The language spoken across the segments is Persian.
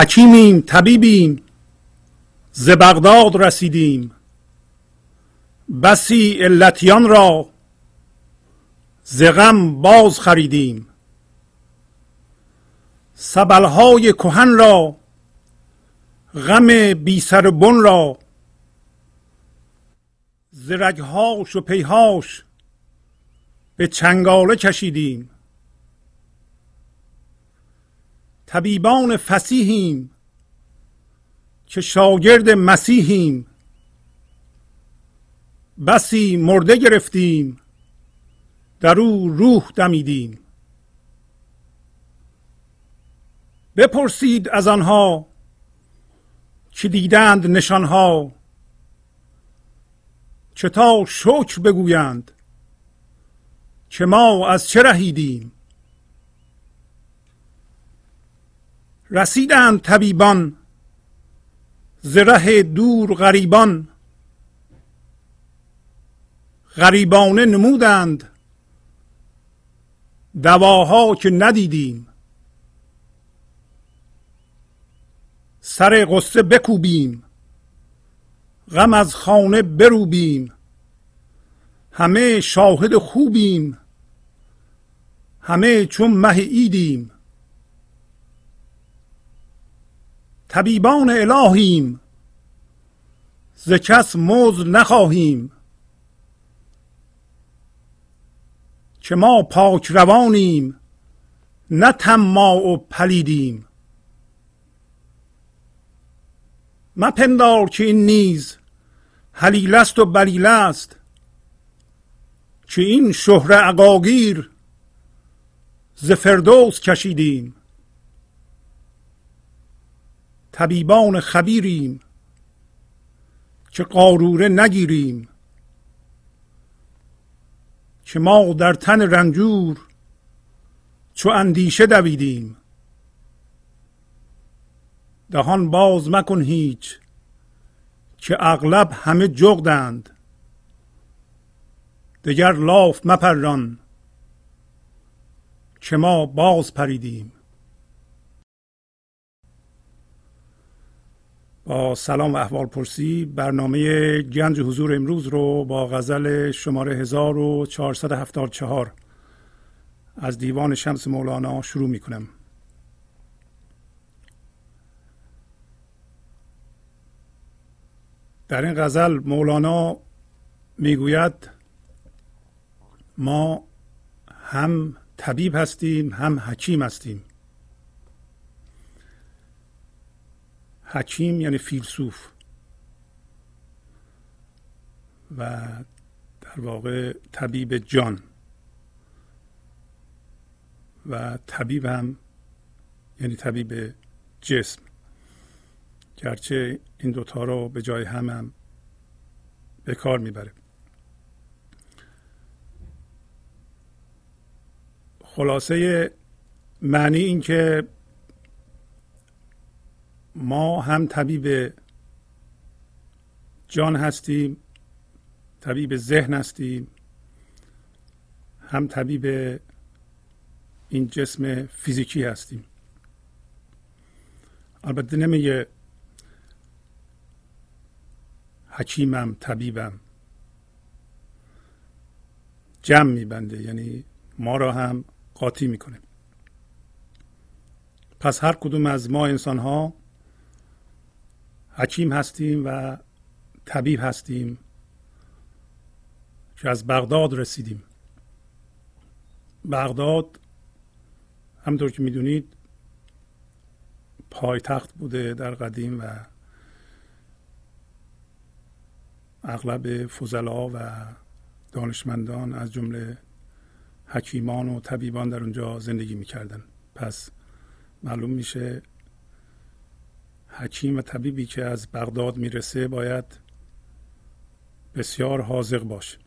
حکیمیم طبیبیم. ز بغداد رسیدیم. بسی علتیان را ز غم باز خریدیم. سبلهای کهن را غم بی سر بن را ز رگهاش و پیهاش به چنگاله کشیدیم. طبیبان فسیحیم که شاگرد مسیحیم. بسی مرده گرفتیم. در او روح دمیدیم. بپرسید از آنها که دیدند نشانها. چه تا شکر بگویند. که ما از چه رهیدیم. رسیدند طبیبان ز ره دور غریبان. غریبانه نمودند دواها که ندیدیم. سر قصه بکوبیم غم از خانه بروبیم همه شاهد خوبیم همه چون مه ایدیم طبیبان الهیم ز کس مزد نخواهیم. که ما پاک روانیم نه تما و پلیدیم. مپندار که این نیز حلیل است و بلیل است که این شهر عقاگیر ز فردوس کشیدیم. طبیبان خبیریم. که قاروره نگیریم. که ما در تن رنجور چو اندیشه دویدیم. دهان باز مکن هیچ که اغلب همه جغدند. دگر لاف مپران که ما باز پریدیم. سلام و احوال پرسی برنامه گنج حضور امروز رو با غزل شماره 1474 از دیوان شمس مولانا شروع می کنم. در این غزل مولانا می‌گوید ما هم طبیب هستیم هم حکیم هستیم حکیم یعنی فیلسوف. و در واقع طبیب جان. و طبیب هم یعنی طبیب جسم. گرچه این دوتا رو به جای هم هم به کار می‌بره خلاصه معنی این که ما هم طبیب جان هستیم طبیب ذهن هستیم هم طبیب این جسم فیزیکی هستیم. البته نمیگه حکیمم طبیبم. جمع میبنده یعنی ما را هم قاطی می‌کنه. پس هر کدوم از ما انسان ها حکیم هستیم و طبیب هستیم که از بغداد رسیدیم. بغداد همطور که می‌دونید پایتخت بوده در قدیم و اغلب فضلا و دانشمندان از جمله حکیمان و طبیبان در اونجا زندگی می‌کردن. پس معلوم میشه حکیم و طبیبی که از بغداد می‌رسه باید بسیار حاضق باشه.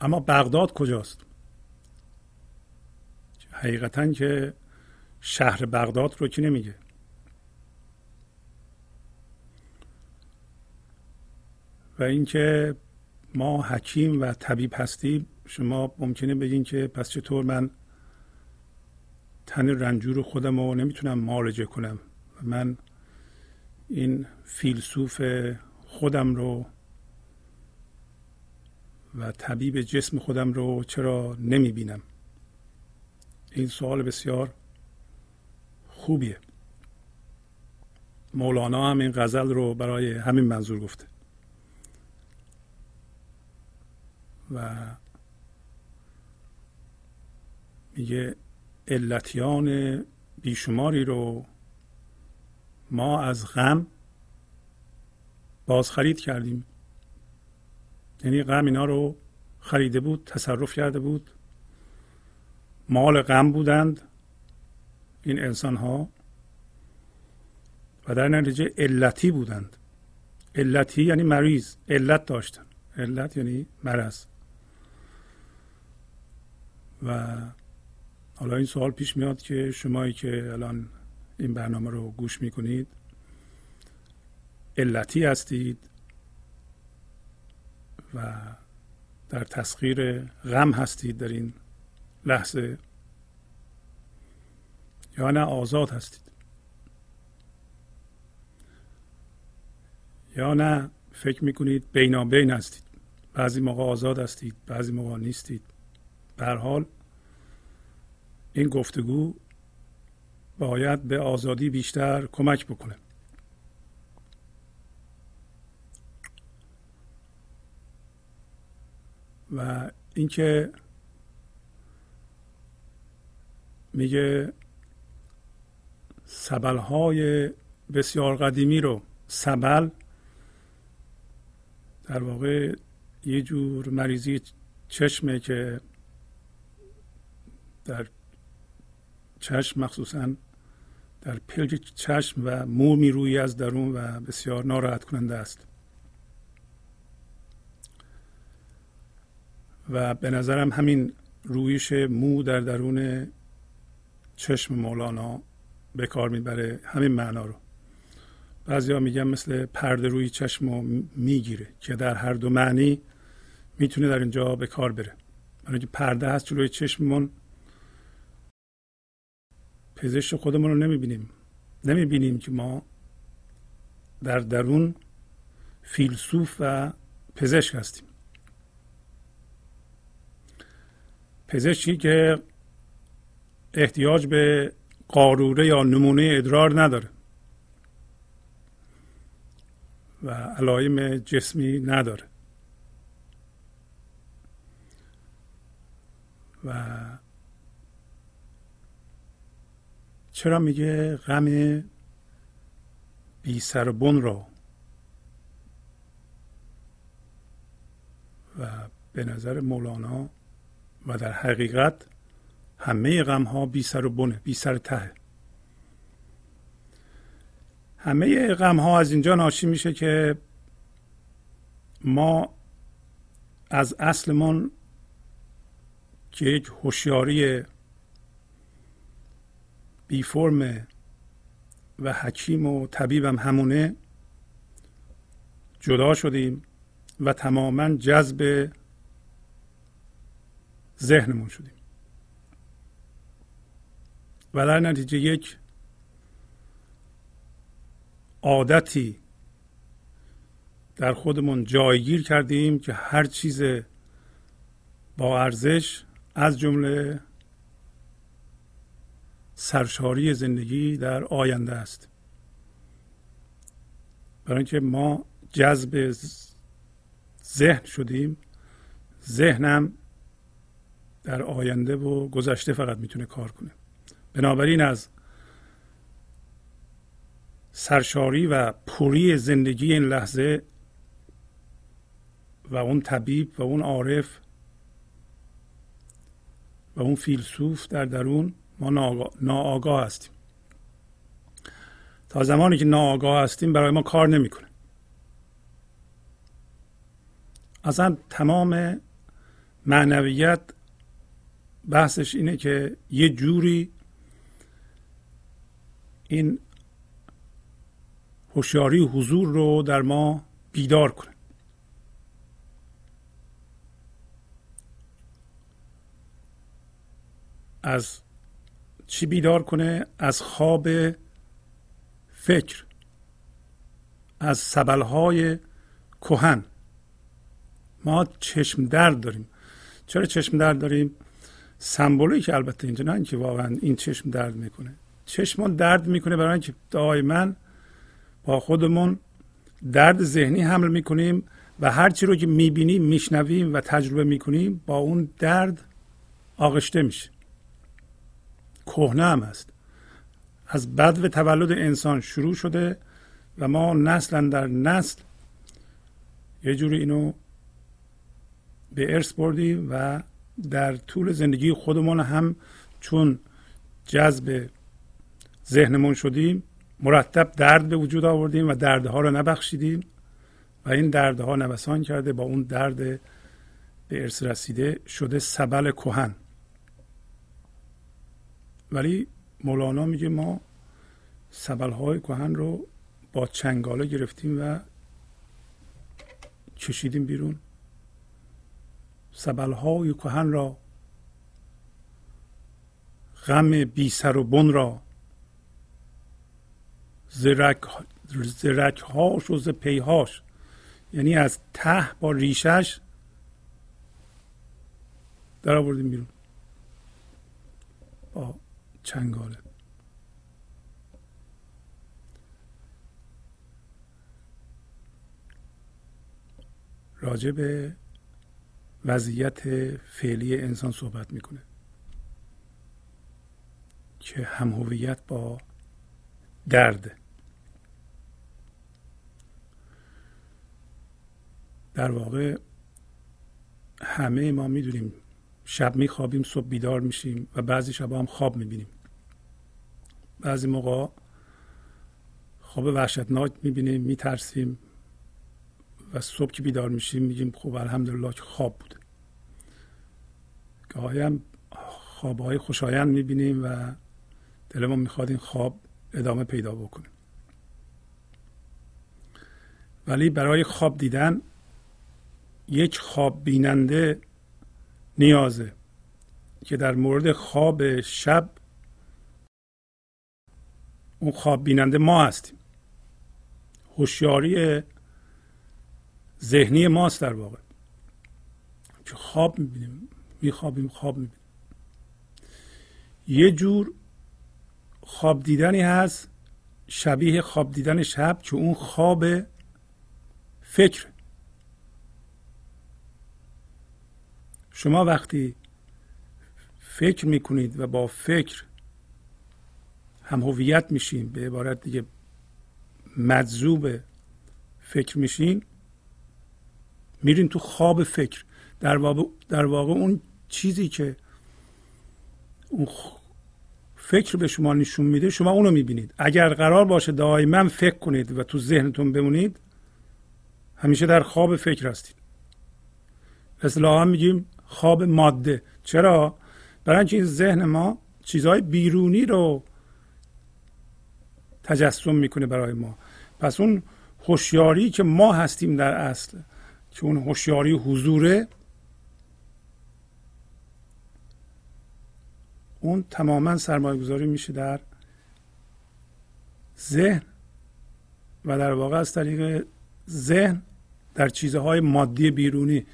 اما بغداد کجاست؟ حقیقتا که شهر بغداد رو کی نمیگه؟ و اینکه ما حکیم و طبیب هستیم شما ممکنه بگین که پس چطور من تن رنجور خودم رو نمی‌تونم معالجه کنم. من این فیلسوف خودم رو و طبیب جسم خودم رو چرا نمی بینم این سوال بسیار خوبیه. مولانا هم این غزل رو برای همین منظور گفته. و میگه علتیان بیشماری رو ما از غم بازخرید کردیم. یعنی غم اینا رو خریده بود تصرف کرده بود. مال غم بودند این انسان ها و در نتیجه علتی بودند. علتی یعنی مریض علت داشتن. علت یعنی مرض. و حالا این سوال پیش میاد که شمایی که الان این برنامه رو گوش می‌کنید علتی هستید و در تسخیر غم هستید در این لحظه یا نه آزاد هستید؟ یا نه فکر می‌کنید بینابین هستید؟ بعضی موقع آزاد هستید بعضی موقع نیستید. به حال این گفتگو باید به آزادی بیشتر کمک بکنه. و اینکه میگه سبل های بسیار قدیمی رو سبل در واقع یه جور مریضی چشمه که در چشم مخصوصا در پلک چشم و مومی روی از درون و بسیار ناراحت کننده است. و به نظرم همین رویش مو در درون چشم مولانا به کار می‌بره همین معنا رو. ها میگن مثل پرده روی چشم رو می‌گیره که در هر دو معنی می‌تونه در اینجا به کار بره. برای پرده هست جلوی چشممون پزشک خودمون رو نمی‌بینیم. نمی‌بینیم که ما در درون فیلسوف و پزشک هستیم. پزشکی که احتیاج به قاروره یا نمونه ادرار نداره و علایم جسمی نداره. و چرا میگه غم بی سربن را و به نظر مولانا و در حقیقت همه غم ها بی سر و بنه بی سر ته همه غم ها از اینجا ناشی میشه که ما از اصلمون که یک هوشیاری بی فرم و حکیم و طبیبم همونه جدا شدیم و تماما جذب ذهنمون شدیم. و در نتیجه یک عادتی در خودمون جایگیر کردیم که هر چیز با ارزش از جمله سرشاری زندگی در آینده است. برای اینکه ما جذب ذهن شدیم ذهنم در آینده و گذشته فقط می‌تونه کار کنه. بنابراین از سرشاری و پوری زندگی این لحظه و اون طبیب و اون عارف و اون فیلسوف در درون ما ناآگاه هستیم. تا زمانی که ناآگاه هستیم برای ما کار نمی‌کنه. اصلا تمام معنویت بحثش اینه که یه جوری این هوشیاری حضور رو در ما بیدار کنه. از چی بیدار کنه؟ از خواب فکر از سبلهای کهن. ما چشم درد داریم. چرا چشم درد داریم؟ سمبولی که البته اینجا نه اینکه واقعا این چشم درد می‌کنه. چشم درد می‌کنه برای اینکه دائما با خودمون درد ذهنی حمل می‌کنیم و هرچی رو که می‌بینیم میشنویم و تجربه می‌کنیم با اون درد آغشته میشه. کهنه هم است از بد و تولد انسان شروع شده و ما نسلا در نسل یه جوری اینو به ارث بردیم و در طول زندگی خودمون هم چون جذب ذهنمون شدیم مرتب درد به وجود آوردیم و دردها رو نبخشیدیم و این دردها نوسان کرده با اون درد به ارث رسیده شده سبل کهن. ولی مولانا میگه ما سبل های کهن رو با چنگاله گرفتیم و کشیدیم بیرون. سبل های کهن را غم بی سر و بن را زرک, زرک هاش و ز پیهاش یعنی از ته با ریشش در آوردیم بیرون. با چنگاله. راجع به وضعیت فعلی انسان صحبت می‌کنه. که هم هویت با درد. در واقع همه ما می‌دونیم شب میخوابیم صبح بیدار میشیم و بعضی شب هم خواب می‌بینیم. بعضی موقع خواب وحشتناک می‌بینیم میترسیم و صبح که بیدار میشیم میگیم خب الحمدلله که خواب بوده گاهی هم خوابهای خوشایند می‌بینیم و دلمون می‌خواد این خواب ادامه پیدا بکنه. ولی برای خواب دیدن یک خواب بیننده نیازه که در مورد خواب شب اون خواب بیننده ما هستیم. هوشیاری ذهنی ماست در واقع. که خواب می‌بینیم میخوابیم خواب می‌بینیم. یه جور خواب دیدنی هست شبیه خواب دیدن شب که اون خواب فکر. شما وقتی فکر می‌کنید و با فکر هم هویت میشین به عبارت دیگه مجذوب فکر میشین میرین تو خواب فکر. در واقع, در واقع اون چیزی که اون فکر به شما نشون میده شما اونو می‌بینید. اگر قرار باشه دائما فکر کنید و تو ذهنتون بمونید همیشه در خواب فکر هستید. اصلاحا میگیم خواب ماده. چرا؟ برای اینکه این ذهن ما چیزهای بیرونی رو تجسم می‌کنه برای ما. پس اون هوشیاری که ما هستیم در اصل که اون هوشیاری حضوره اون تماما سرمایه گذاری میشه در ذهن و در واقع از طریق ذهن در چیزهای مادی بیرونی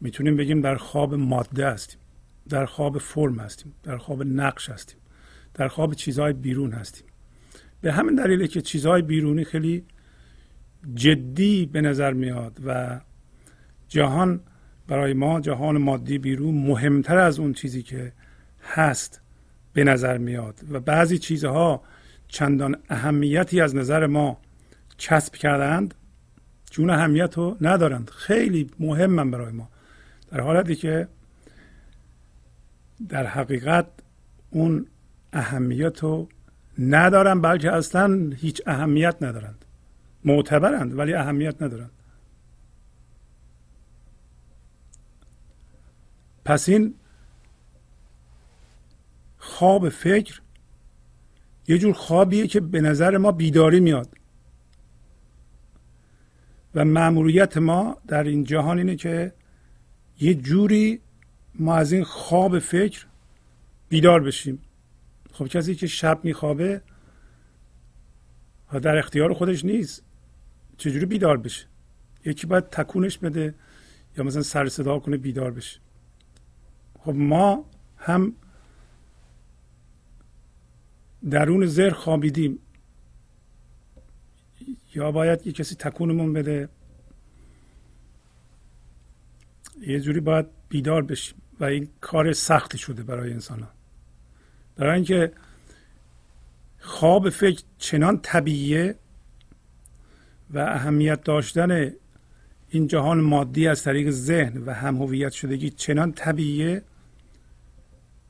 می‌تونیم بگیم در خواب ماده هستیم در خواب فرم هستیم در خواب نقش هستیم در خواب چیزهای بیرون هستیم. به همین دلیله که چیزهای بیرونی خیلی جدی به نظر میاد و جهان برای ما جهان مادی بیرون مهمتر از اون چیزی که هست به نظر میاد و بعضی چیزها چندان اهمیتی از نظر ما کسب کردند چون اهمیت رو ندارند. خیلی مهمن برای ما. در حالتی که در حقیقت اون اهمیت رو ندارن بلکه اصلا هیچ اهمیت ندارند. معتبرند ولی اهمیت ندارند. پس این خواب فکر یه جور خوابیه که به نظر ما بیداری میاد. و معمولیت ما در این جهان اینه که یه جوری ما از این خواب فکر بیدار بشیم. خب کسی که شب میخوابه در اختیار خودش نیست چجوری بیدار بشه؟ یکی باید تکونش بده یا مثلا سر صدا کنه بیدار بشه. خب ما هم درون زر خوابیدیم. یا باید یه کسی تکونمون بده. یه جوری باید بیدار بشیم و این کار سختی شده برای انسان ها برای اینکه خواب فکر چنان طبیعیه و اهمیت داشتن این جهان مادی از طریق ذهن و هم هویت شدگی چنان طبیعیه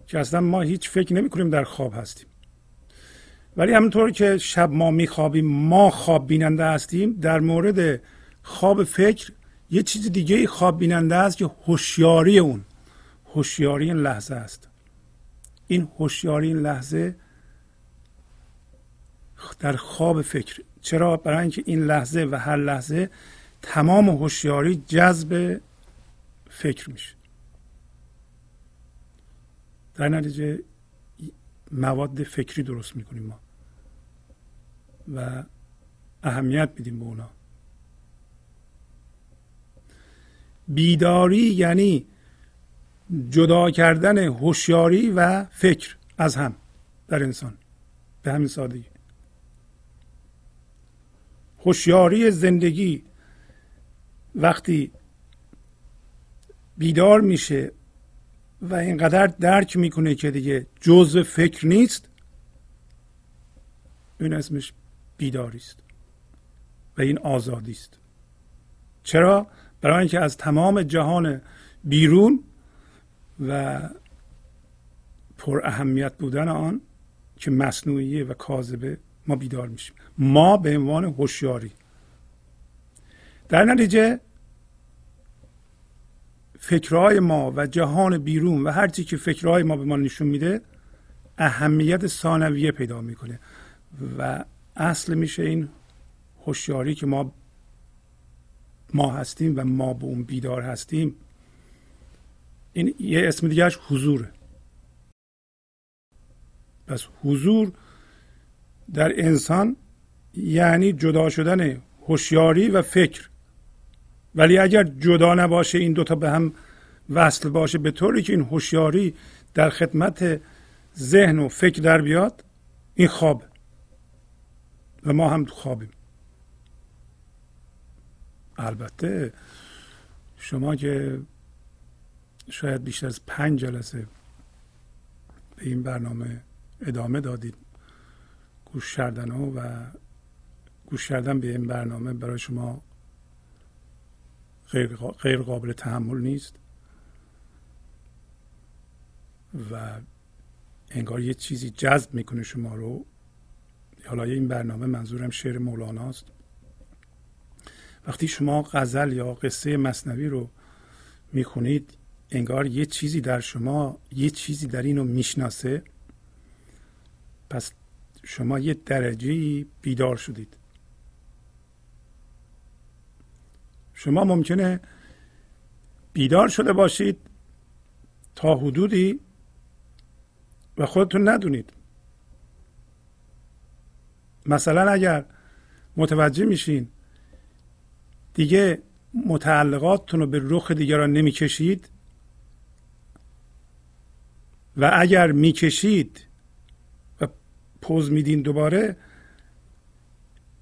که اصلا ما هیچ فکر نمی کنیم در خواب هستیم. ولی همونطور که شب ما میخوابیم ما خواب بیننده هستیم در مورد خواب فکر یه چیز دیگه خواب بیننده است که هوشیاری اون هوشیاری این لحظه است. این هوشیاری این لحظه در خواب فکر. چرا؟ برای اینکه این لحظه و هر لحظه تمام هوشیاری جذب فکر میشه. در نتیجه مواد فکری درست می‌کنیم ما و اهمیت میدیم به اونا. بیداری یعنی جدا کردن هوشیاری و فکر از هم در انسان به همین سادگی. هوشیاری زندگی وقتی بیدار میشه و اینقدر درک می‌کنه که دیگه جزء فکر نیست این اسمش بیداری است و این آزادی است. چرا؟ برای اینکه از تمام جهان بیرون و پر اهمیت بودن آن که مصنوعیه و کاذبه. ما بیدار میشیم. ما به عنوان هوشیاری. در نتیجه فکرهای ما و جهان بیرون و هرچی که فکرهای ما به ما نشون میده اهمیت ثانویه پیدا می‌کنه. و اصل میشه این هوشیاری که ما ما هستیم و ما به اون بیدار هستیم. این یه اسم دیگهش حضوره. پس حضور در انسان یعنی جدا شدن هوشیاری و فکر. ولی اگر جدا نباشه این دوتا به هم وصل باشه به طوری که این هوشیاری در خدمت ذهن و فکر در بیاد این خواب و ما هم خوابیم. البته شما که شاید بیشتر از پنج جلسه به این برنامه ادامه دادید. گوش کردن و گوش کردن به این برنامه برای شما غیر قابل تحمل نیست و انگار یه چیزی جذب می‌کنه شما رو. حالا این برنامه منظورم شعر مولاناست وقتی شما غزل یا قصه مصنوی رو می‌خونید انگار یه چیزی در شما یه چیزی در اینو می‌شناسه. پس شما یه درجه بیدار شدید. شما ممکنه بیدار شده باشید تا حدودی و خودتون ندونید. مثلا اگر متوجه میشین دیگه متعلقاتتون رو به رخ دیگران نمی‌کشید و اگر می‌کشید و پوز میدین دوباره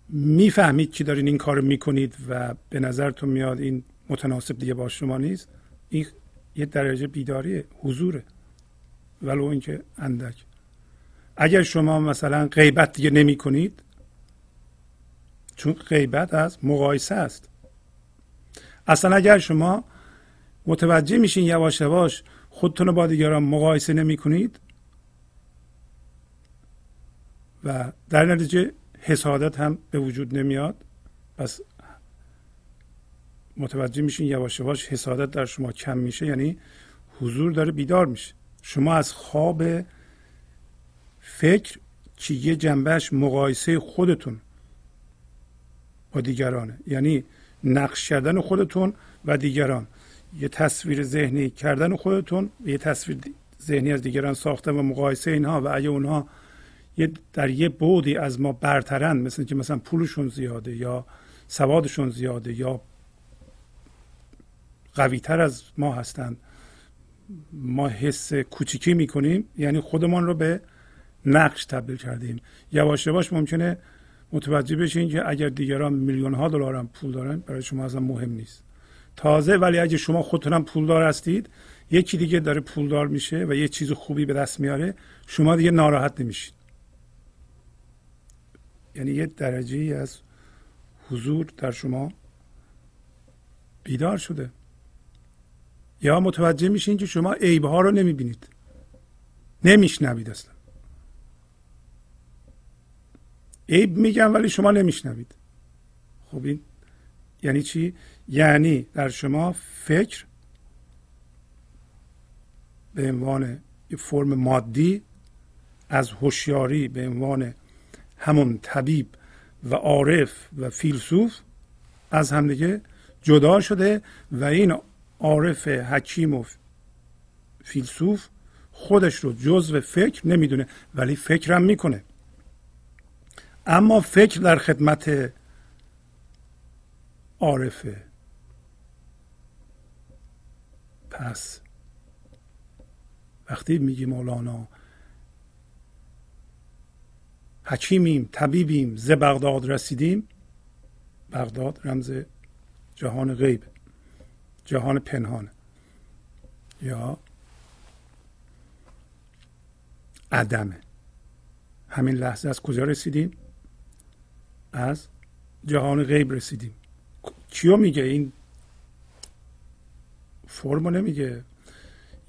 می‌فهمید که دارین این کار می‌کنید و به نظرتون میاد این متناسب دیگه با شما نیست. این یه درجه بیداری حضوره. ولو اینکه اندک. اگر شما مثلا غیبت دیگه نمی کنید چون غیبت از مقایسه است. اصلا اگر شما متوجه میشین یواش یواش خودتون رو با دیگران مقایسه نمی کنید و در نتیجه حسادت هم به وجود نمیاد. پس متوجه میشین یواش یواش حسادت در شما کم میشه یعنی حضور داره بیدار میشه. شما از خواب فکر که یه جنبهش مقایسه خودتون با دیگرانه یعنی نقش کردن خودتون و دیگران. یه تصویر ذهنی کردن خودتون یه تصویر ذهنی از دیگران ساخته و مقایسه اینها و اگه اونها یه در یه بودی از ما برترن مثل که مثلا پولشون زیاده یا سوادشون زیاده یا قویتر از ما هستند ما حس کوچیکی می‌کنیم یعنی خودمان رو به نقش تبدیل کردیم. یواش یواش ممکنه متوجه بشین که اگر دیگران میلیون ها دلار هم پول دارن برای شما اصلا مهم نیست. تازه ولی اگه شما خودتون هم پولدار هستید یکی دیگه داره پولدار میشه و یه چیز خوبی به دست میاره شما دیگه ناراحت نمیشید. یعنی یه درجه ای از حضور در شما بیدار شده. یا متوجه میشین که شما عیبه ها رو نمی‌بینید. نمیشنوید اصلا. عیب میگم ولی شما نمیشنوید. خب این یعنی چی؟ یعنی در شما فکر به عنوان فرم مادی از هوشیاری به عنوان همون طبیب و عارف و فیلسوف از همدیگه جدا شده و این عارف حکیم و فیلسوف خودش رو جزو فکر نمی‌دونه ولی فکرم می‌کنه. اما فکر در خدمت عارفه پس وقتی میگی مولانا حکیمیم طبیبیم ز بغداد رسیدیم بغداد رمز جهان غیب جهان پنهان. یا عدمه. همین لحظه از کجا رسیدیم؟ از جهان غیب رسیدیم. کیو میگه این؟ فرمو نمیگه.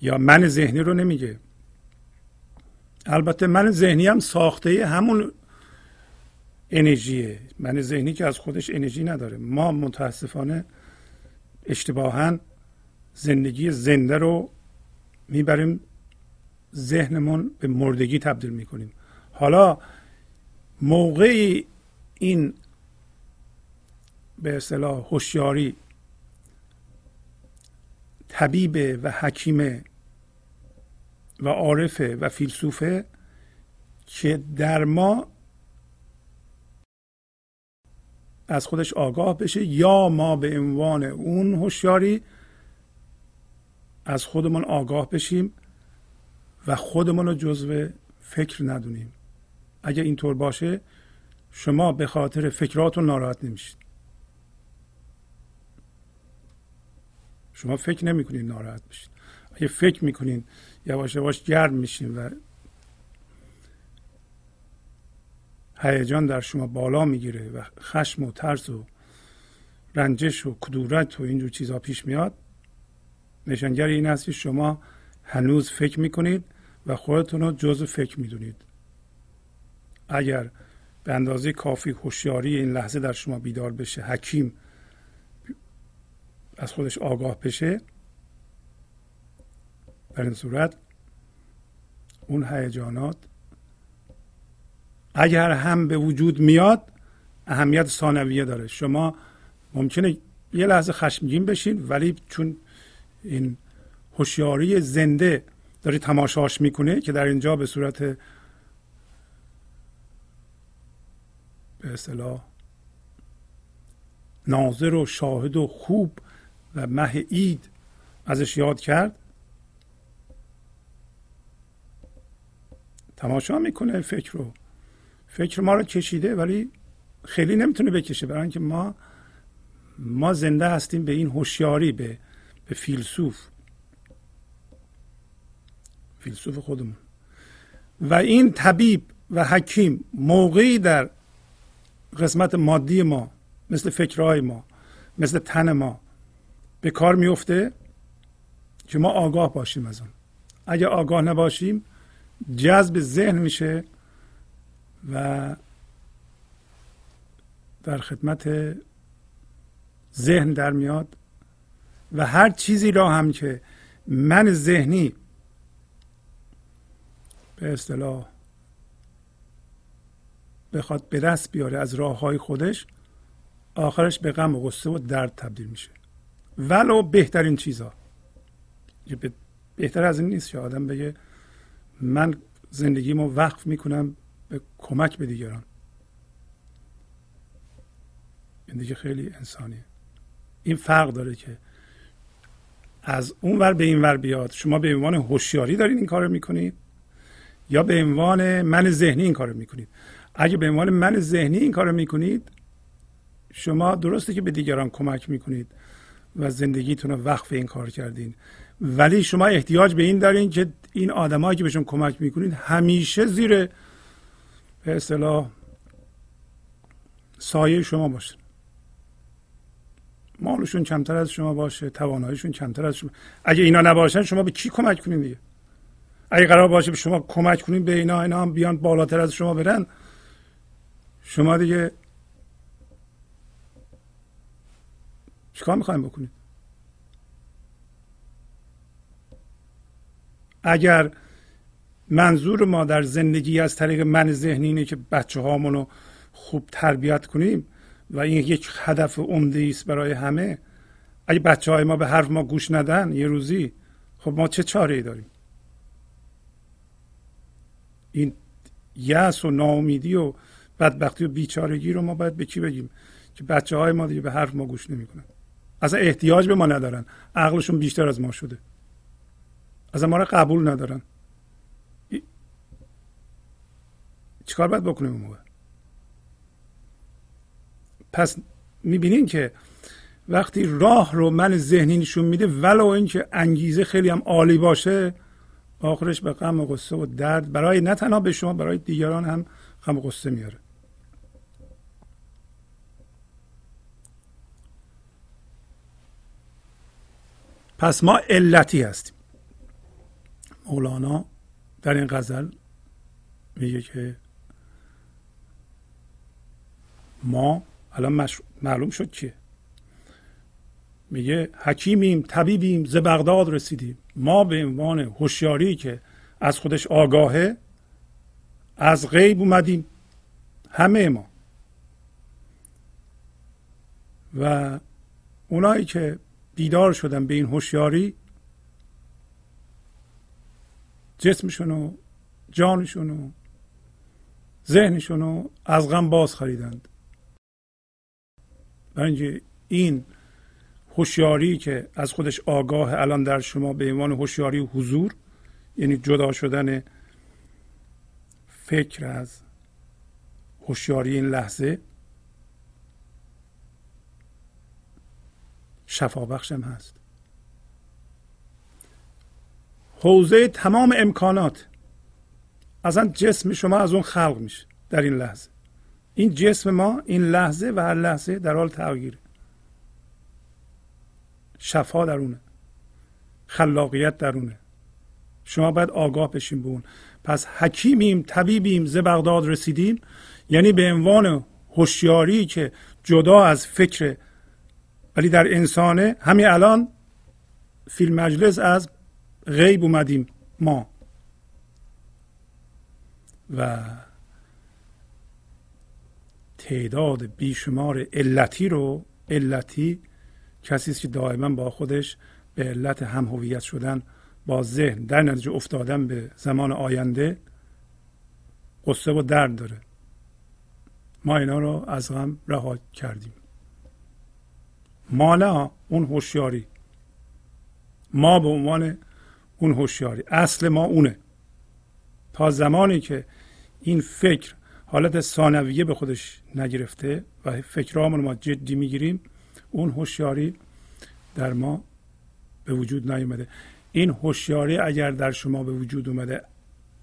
یا من ذهنی رو نمیگه. البته من ذهنی هم ساخته همون انرژیه. من ذهنی که از خودش انرژی نداره. ما متاسفانه اشتباها زندگی زنده رو می‌بریم ذهنمون به مردگی تبدیل می‌کنیم. حالا موقعی این به اصطلاح هوشیاری طبیب و حکیمه و عارفه و فیلسوفه که در ما از خودش آگاه بشه یا ما به عنوان اون هوشیاری از خودمون آگاه بشیم و خودمون رو جزو فکر ندونیم. اگر اینطور باشه شما به خاطر فکراتون ناراحت نمیشید. شما فکر نمی‌کنید ناراحت بشید. اگه فکر می‌کنین یواش یواش گرم میشین و هیجان در شما بالا می‌گیره و خشم و ترس و رنجش و کدورت و اینجور چیزها پیش میاد نشانگر این است که شما هنوز فکر می‌کنید و خودتون رو جز فکر می‌دونید. اگر به اندازه کافی هوشیاری این لحظه در شما بیدار بشه حکیم از خودش آگاه بشه در این صورت اون هیجانات اگر هم به وجود میاد اهمیت ثانویه داره. شما ممکنه یه لحظه خشمگین بشین ولی چون این هوشیاری زنده داره تماشاش می‌کنه که در اینجا به صورت به اصطلاح ناظر و شاهد و خوب و مه اید ازش یاد کرد. تماشا می‌کنه فکر رو. فکر ما رو کشیده ولی خیلی نمی‌تونه بکشه برای اینکه ما ما زنده هستیم به این هوشیاری به به فیلسوف. فیلسوف خودمون. و این طبیب و حکیم موقعی در قسمت مادی ما مثل فکرهای ما مثل تن ما به کار میفته که ما آگاه باشیم از اون. اگر آگاه نباشیم جذب ذهن میشه و در خدمت ذهن در میاد و هر چیزی را هم که من ذهنی به اصطلاح بخواد به دست بیاره از راه های خودش آخرش به غم و غصه و درد تبدیل میشه. ولو بهترین چیزها به بهتر از این نیست که آدم بگه من زندگیمو وقف می‌کنم به کمک به دیگران. این دیگه خیلی انسانیه. این فرق داره که از اون ور به این ور بیاد. شما به عنوان هوشیاری دارین این کارو می‌کنید یا به عنوان من ذهنی این کارو می‌کنید؟ اگه به عنوان من ذهنی این کارو می‌کنید شما درسته که به دیگران کمک می‌کنید. و زندگیتون رو وقف این کار کردین. ولی شما احتیاج به این دارین که این آدمایی که بهشون کمک می‌کنید همیشه زیر به اصطلاح سایه شما باشن. مالشون کمتر از شما باشه تواناییشون کمتر از شما. اگه اینا نباشن شما به کی کمک کنین دیگه؟ اگه قرار باشه به شما کمک کنین به اینا اینا هم بیان بالاتر از شما برن شما دیگه چیکار می‌خوایم بکنید اگر منظور ما در زندگی از طریق من ذهنی اینه که بچه هامونو خوب تربیت کنیم و این یک هدف عمده است برای همه اگه بچه های ما به حرف ما گوش ندن یه روزی خب ما چه چاره ای داریم؟ این یأس و ناامیدی و بدبختی و بیچارگی رو ما باید به کی بگیم؟ که بچه های ما دیگه به حرف ما گوش نمی‌کنن. اصلا احتیاج به ما ندارن. عقلشون بیشتر از ما شده. اصلا ما رو قبول ندارن. چیکار باید بکنیم اون موقع؟ پس می‌بینین که وقتی راه رو من ذهنی نشون میده ولو اینکه انگیزه خیلی هم عالی باشه آخرش به غم و غصه و درد برای نه تنها به شما برای دیگران هم غم و غصه میاره پس ما علتی هستیم. مولانا در این غزل میگه که ما الان معلوم شد که میگه حکیمیم طبیبیم ز بغداد رسیدیم. ما به عنوان هوشیاری که از خودش آگاهه از غیب اومدیم. همه ما. و اونایی که بیدار شدن به این هوشیاری جسمشون و جانشون و ذهنشون رو از غم باز خریدند. برای این هوشیاری که از خودش آگاه الان در شما به عنوان هوشیاری حضور یعنی جدا شدن فکر از هوشیاری این لحظه شفابخشم هست. حوزه تمام امکانات اصلا جسم شما از اون خلق میشه در این لحظه. این جسم ما این لحظه و هر لحظه در حال تغییر. شفا درونه. خلاقیت درونه. شما باید آگاه بشین به اون. پس حکیمیم طبیبیم ز بغداد رسیدیم. یعنی به عنوان هوشیاری که جدا از فکر ولی در انسانه همین الان فیلم مجلس از غیب اومدیم ما. و تعداد بیشمار علتی رو علتی کسی که دائما با خودش به علت هم هویت شدن با ذهن در نتیجه افتادن به زمان آینده قصه و درد داره. ما اینا رو از غم رها کردیم. ما نه اون هوشیاری. ما به عنوان اون هوشیاری. اصل ما اونه. تا زمانی که این فکر حالت ثانویه به خودش نگرفته و فکرامون ما جدی می‌گیریم اون هوشیاری در ما به وجود نیومده. این هوشیاری اگر در شما به وجود اومده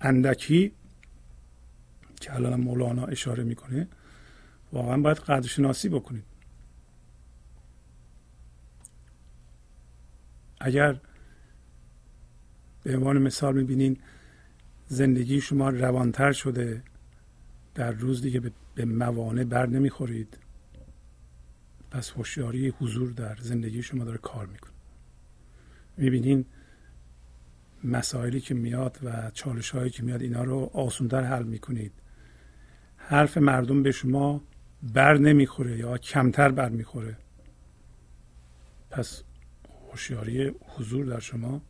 اندکی که الان مولانا اشاره می‌کنه واقعا باید قدرشناسی بکنید. اگر به عنوان مثال می‌بینین زندگی شما روانتر شده در روز دیگه به موانع بر نمی‌خورید پس هوشیاری حضور در زندگی شما داره کار می‌کنه. می‌بینین مسائلی که میاد و چالش هایی که میاد اینا رو آسونتر حل می‌کنید. حرف مردم به شما بر نمی‌خوره یا کمتر بر می‌خوره پس هوشیاری حضور در شما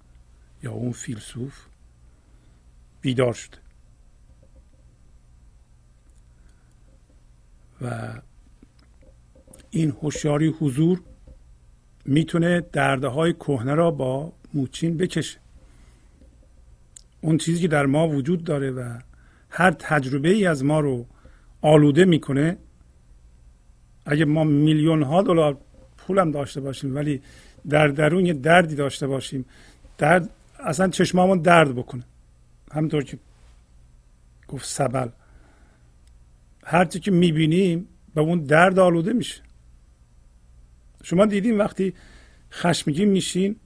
یا اون فیلسوف بیدار شده. و این هوشیاری حضور می‌تونه درده های کهنه را با موچین بکشه. اون چیزی که در ما وجود داره و هر تجربه ای از ما رو آلوده می‌کنه اگه ما میلیون ها دلار پولم داشته باشیم ولی در درون یه دردی داشته باشیم. درد اصلا چشمامون درد بکنه. همونطور که گفت سبل. هرچی که می‌بینیم به اون درد آلوده میشه. شما دیدین وقتی خشمگین میشین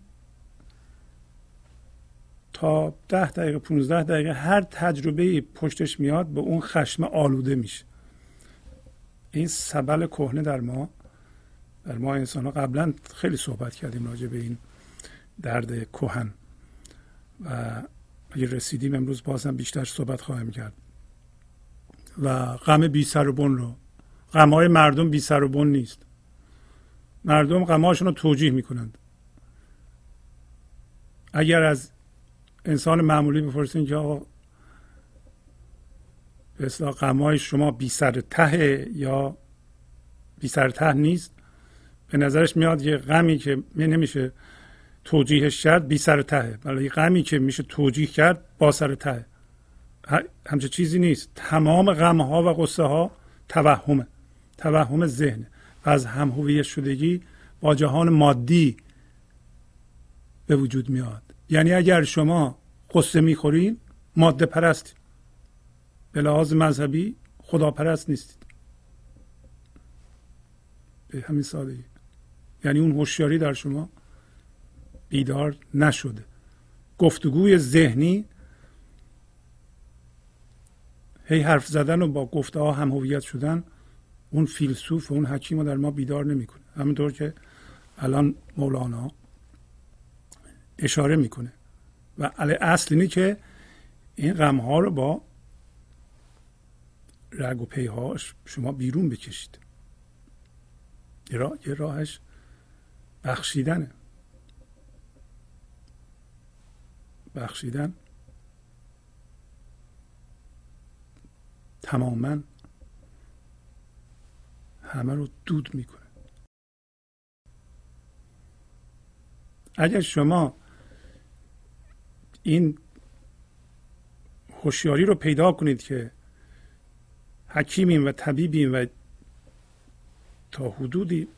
تا ده دقیقه 15 دقیقه هر تجربه پشتش میاد به اون خشم آلوده میشه. این سبل کهنه در ما در ما انسان ها قبلا خیلی صحبت کردیم راجع به این درد کهن. و اگه رسیدیم امروز بازم بیشتر صحبت خواهیم کرد. و غم بی سر و بن رو. غم های مردم بی سر و بن نیست. مردم غمهاشون رو توجیه می‌کنند. اگر از انسان معمولی بپرسین که آقا به اصلاح شما بی سر ته یا بی سر ته نیست به نظرش میاد یه غمی که نمیشه توجیهش کرد بی سر تهه ولی غمی که میشه توجیه کرد با سر ته. همچه چیزی نیست. تمام غم ها و قصه ها توهمه توهم ذهنه و از هم هویت شدگی با جهان مادی به وجود میاد. یعنی اگر شما قصه می‌خورین ماده پرست. به لحاظ مذهبی خداپرست نیستید. به همین سادگی. یعنی اون هوشیاری در شما بیدار نشده. گفتگوی ذهنی هی حرف زدن و با گفته ها هم هویت شدن اون فیلسوف و اون حکیم رو در ما بیدار نمی‌کنه. همینطور که الان مولانا اشاره می‌کنه. و اصل اینه که این غم ها رو با رگ و پیهاش شما بیرون بکشید. یه راهش بخشیدنه. بخشیدن. تماما همه رو دود می‌کنه. اگر شما این هوشیاری رو پیدا کنید که حکیمیم و طبیبیم و تا حدودی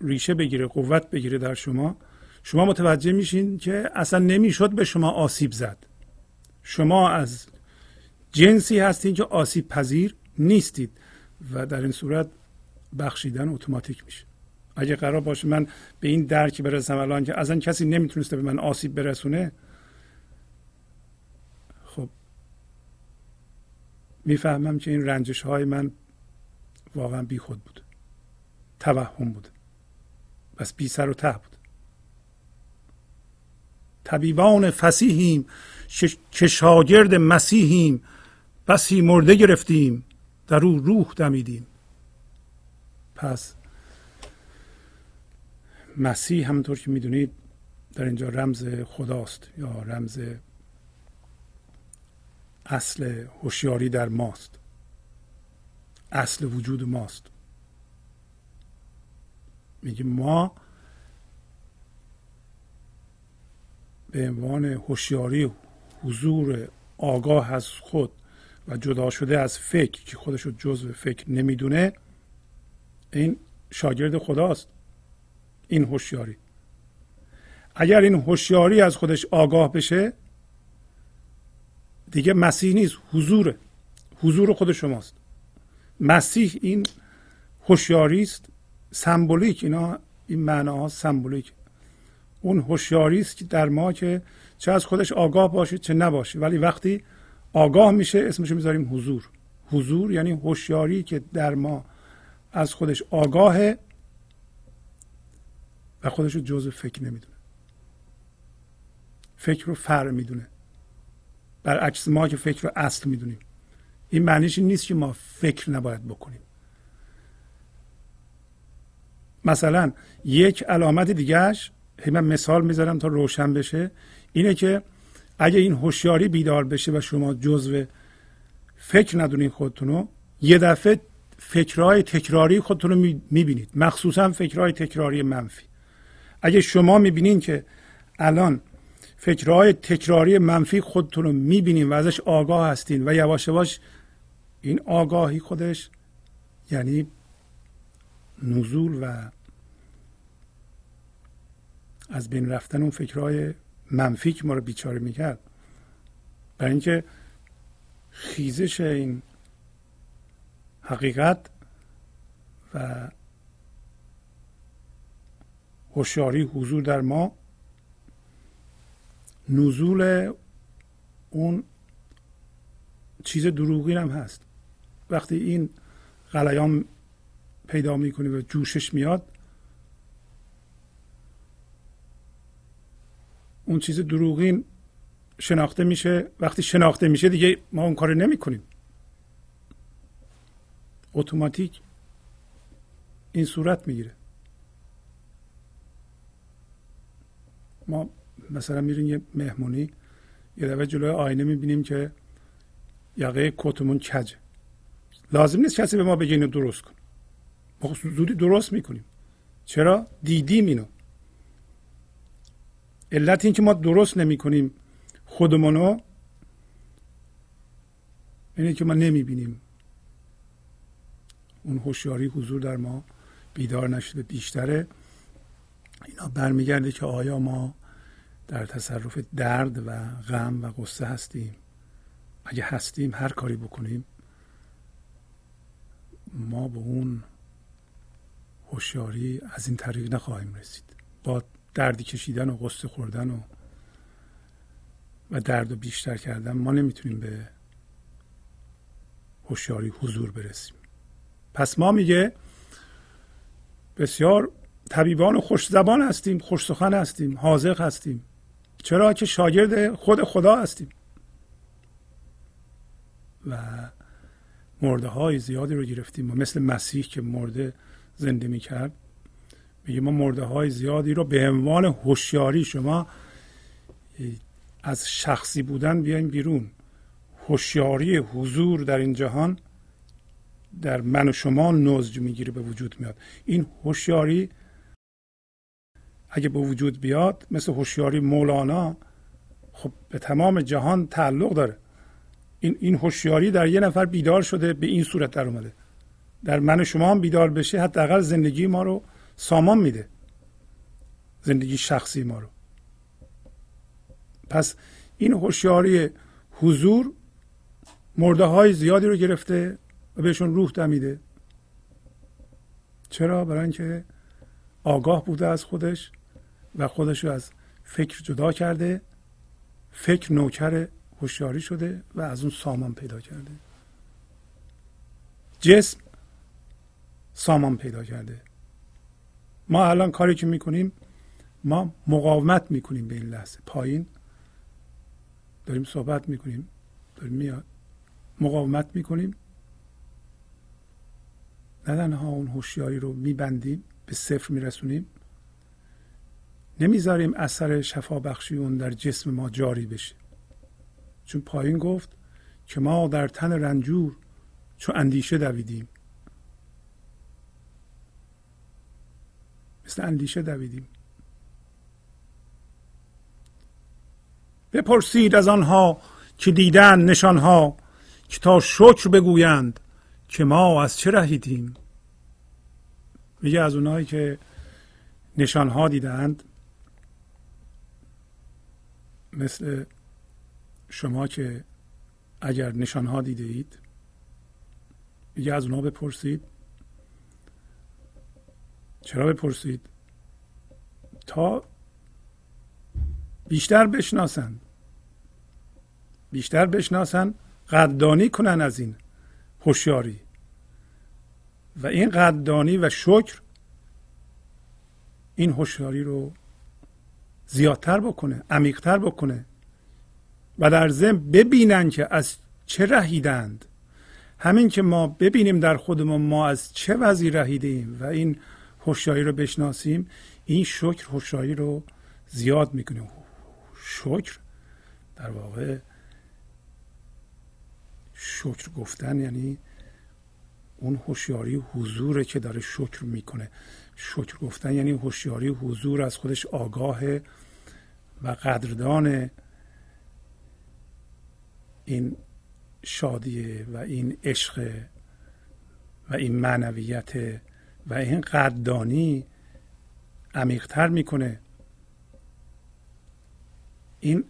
ریشه بگیره قوت بگیره در شما شما متوجه میشین که اصلا نمی‌شد به شما آسیب زد. شما از جنسی هستین که آسیب پذیر نیستید و در این صورت بخشیدن اتوماتیک میشه. اگه قرار باشه من به این درکی برسم الان که اصلا کسی نمی‌تونسته به من آسیب برسونه خب می‌فهمم که این رنجش های من واقعا بی خود بود توهم بود. بس بی سر و ته بود. طبیبان فسیحیم که شاگرد مسیحیم بسی مرده گرفتیم در او روح دمیدیم. پس مسیح همونطور که می‌دونید در اینجا رمز خداست یا رمز اصل هوشیاری در ماست. اصل وجود ماست. میگه ما به عنوان هوشیاری حضور آگاه از خود و جدا شده از فکر که خودش رو جزء فکر نمی‌دونه این شاگرد خداست. این هوشیاری. اگر این هوشیاری از خودش آگاه بشه دیگه مسیح نیست حضوره حضور خود شماست. مسیح این هوشیاری است سمبولیک اینا این معناها سمبولیک. اون هوشیاری است که در ما که چه از خودش آگاه باشه چه نباشه. ولی وقتی آگاه میشه اسمشو می‌ذاریم حضور. حضور یعنی هوشیاری که در ما از خودش آگاهه و خودش رو جزء فکر نمی‌دونه. فکر رو فر می‌دونه. برعکس ما که فکر رو اصل می‌دونیم. این معنیش این نیست که ما فکر نباید بکنیم. مثلا یک علامت دیگهش من مثال می‌ذارم تا روشن بشه اینه که اگه این هوشیاری بیدار بشه و شما جزو فکر ندونین خودتون رو یه دفعه فکرهای تکراری خودتون رو می‌بینید. مخصوصا فکرهای تکراری منفی. اگه شما می‌بینین که الان فکرهای تکراری منفی خودتون رو می‌بینین و ازش آگاه هستین و یواش یواش این آگاهی خودش یعنی نزول و از بین رفتن اون فکرهای منفی که ما رو بیچاره می‌کرد. برای اینکه خیزش این حقیقت و هوشیاری حضور در ما نزول اون چیز دروغین هم هست. وقتی این غلیان پیدا می‌کنی و جوشش میاد. اون چیز دروغین شناخته میشه. وقتی شناخته میشه دیگه ما اون کار نمی کنیم اتوماتیک این صورت می‌گیره. ما مثلا میریم یه مهمونی یه دفعه جلوی آینه می‌بینیم که یقه کتمون کجه لازم نیست کسی به ما بگه اینو درست کن. ما زودی درست می‌کنیم. چرا؟ دیدیم اینو. علت این که ما درست نمی کنیم خودمونو اینه که ما نمی بینیم اون هوشیاری حضور در ما بیدار نشده بیشتره. اینا برمیگرده که آیا ما در تصرف درد و غم و قصه هستیم؟ اگه هستیم هر کاری بکنیم ما به اون هوشیاری از این طریق نخواهیم رسید. با دردی کشیدن و قصه خوردن و و درد و بیشتر کردن ما نمی‌تونیم به هوشیاری حضور برسیم. پس ما میگه بسیار طبیبان و خوش زبان هستیم خوش سخن هستیم حاضق هستیم. چرا که شاگرد خود خدا هستیم. و مرده های زیادی رو گرفتیم و مثل مسیح که مرده زنده می کرد میگه ما مرده های زیادی رو به عنوان هوشیاری شما از شخصی بودن بیایم بیرون. هوشیاری حضور در این جهان در من و شما نزج می‌گیره به وجود میاد. این هوشیاری اگه به وجود بیاد مثل هوشیاری مولانا خب به تمام جهان تعلق داره. این این هوشیاری در یه نفر بیدار شده به این صورت در اومده. در من شما هم بیدار بشه حداقل زندگی ما رو سامان میده. زندگی شخصی ما رو. پس این هوشیاری حضور مرده های زیادی رو گرفته و بهشون روح دمیده. چرا؟ برای اینکه آگاه بوده از خودش و خودش رو از فکر جدا کرده فکر نوکر هوشیاری شده و از اون سامان پیدا کرده. جسم سامان پیدا کرده. ما الان کاری که می‌کنیم ما مقاومت می‌کنیم به این لحظه. پایین داریم صحبت می‌کنیم داریم میاد. مقاومت می‌کنیم. نه تنها اون هوشیاری رو میبندیم به صفر میرسونیم. نمی‌ذاریم اثر شفا بخشی اون در جسم ما جاری بشه. چون پایین گفت که ما در تن رنجور چون اندیشه دویدیم. مثل اندیشه دویدیم. بپرسید از آنها که دیدن نشانها که تا شکر بگویند که ما از چه رهیدیم میگه از اونایی که نشانها دیدند مثل شما که اگر نشانها دیده اید میگه از اونها بپرسید چرا بپرسید؟ تا بیشتر بشناسند بیشتر بشناسن قدردانی کنن از این هوشیاری. و این قدردانی و شکر این هوشیاری رو زیادتر بکنه عمیقتر بکنه و در ضمن ببینن که از چه رهیدند. همین که ما ببینیم در خودمون ما از چه وضعی رهیدیم و این هوشیاری رو بشناسیم این شکر هوشیاری رو زیاد می‌کنه شکر در واقع شکر گفتن یعنی اون هوشیاری حضوره که داره شکر می‌کنه. شکر گفتن یعنی هوشیاری حضور از خودش آگاه و قدردان این شادیه و این عشق و این معنویت و این قدردانی عمیقتر می‌کنه. این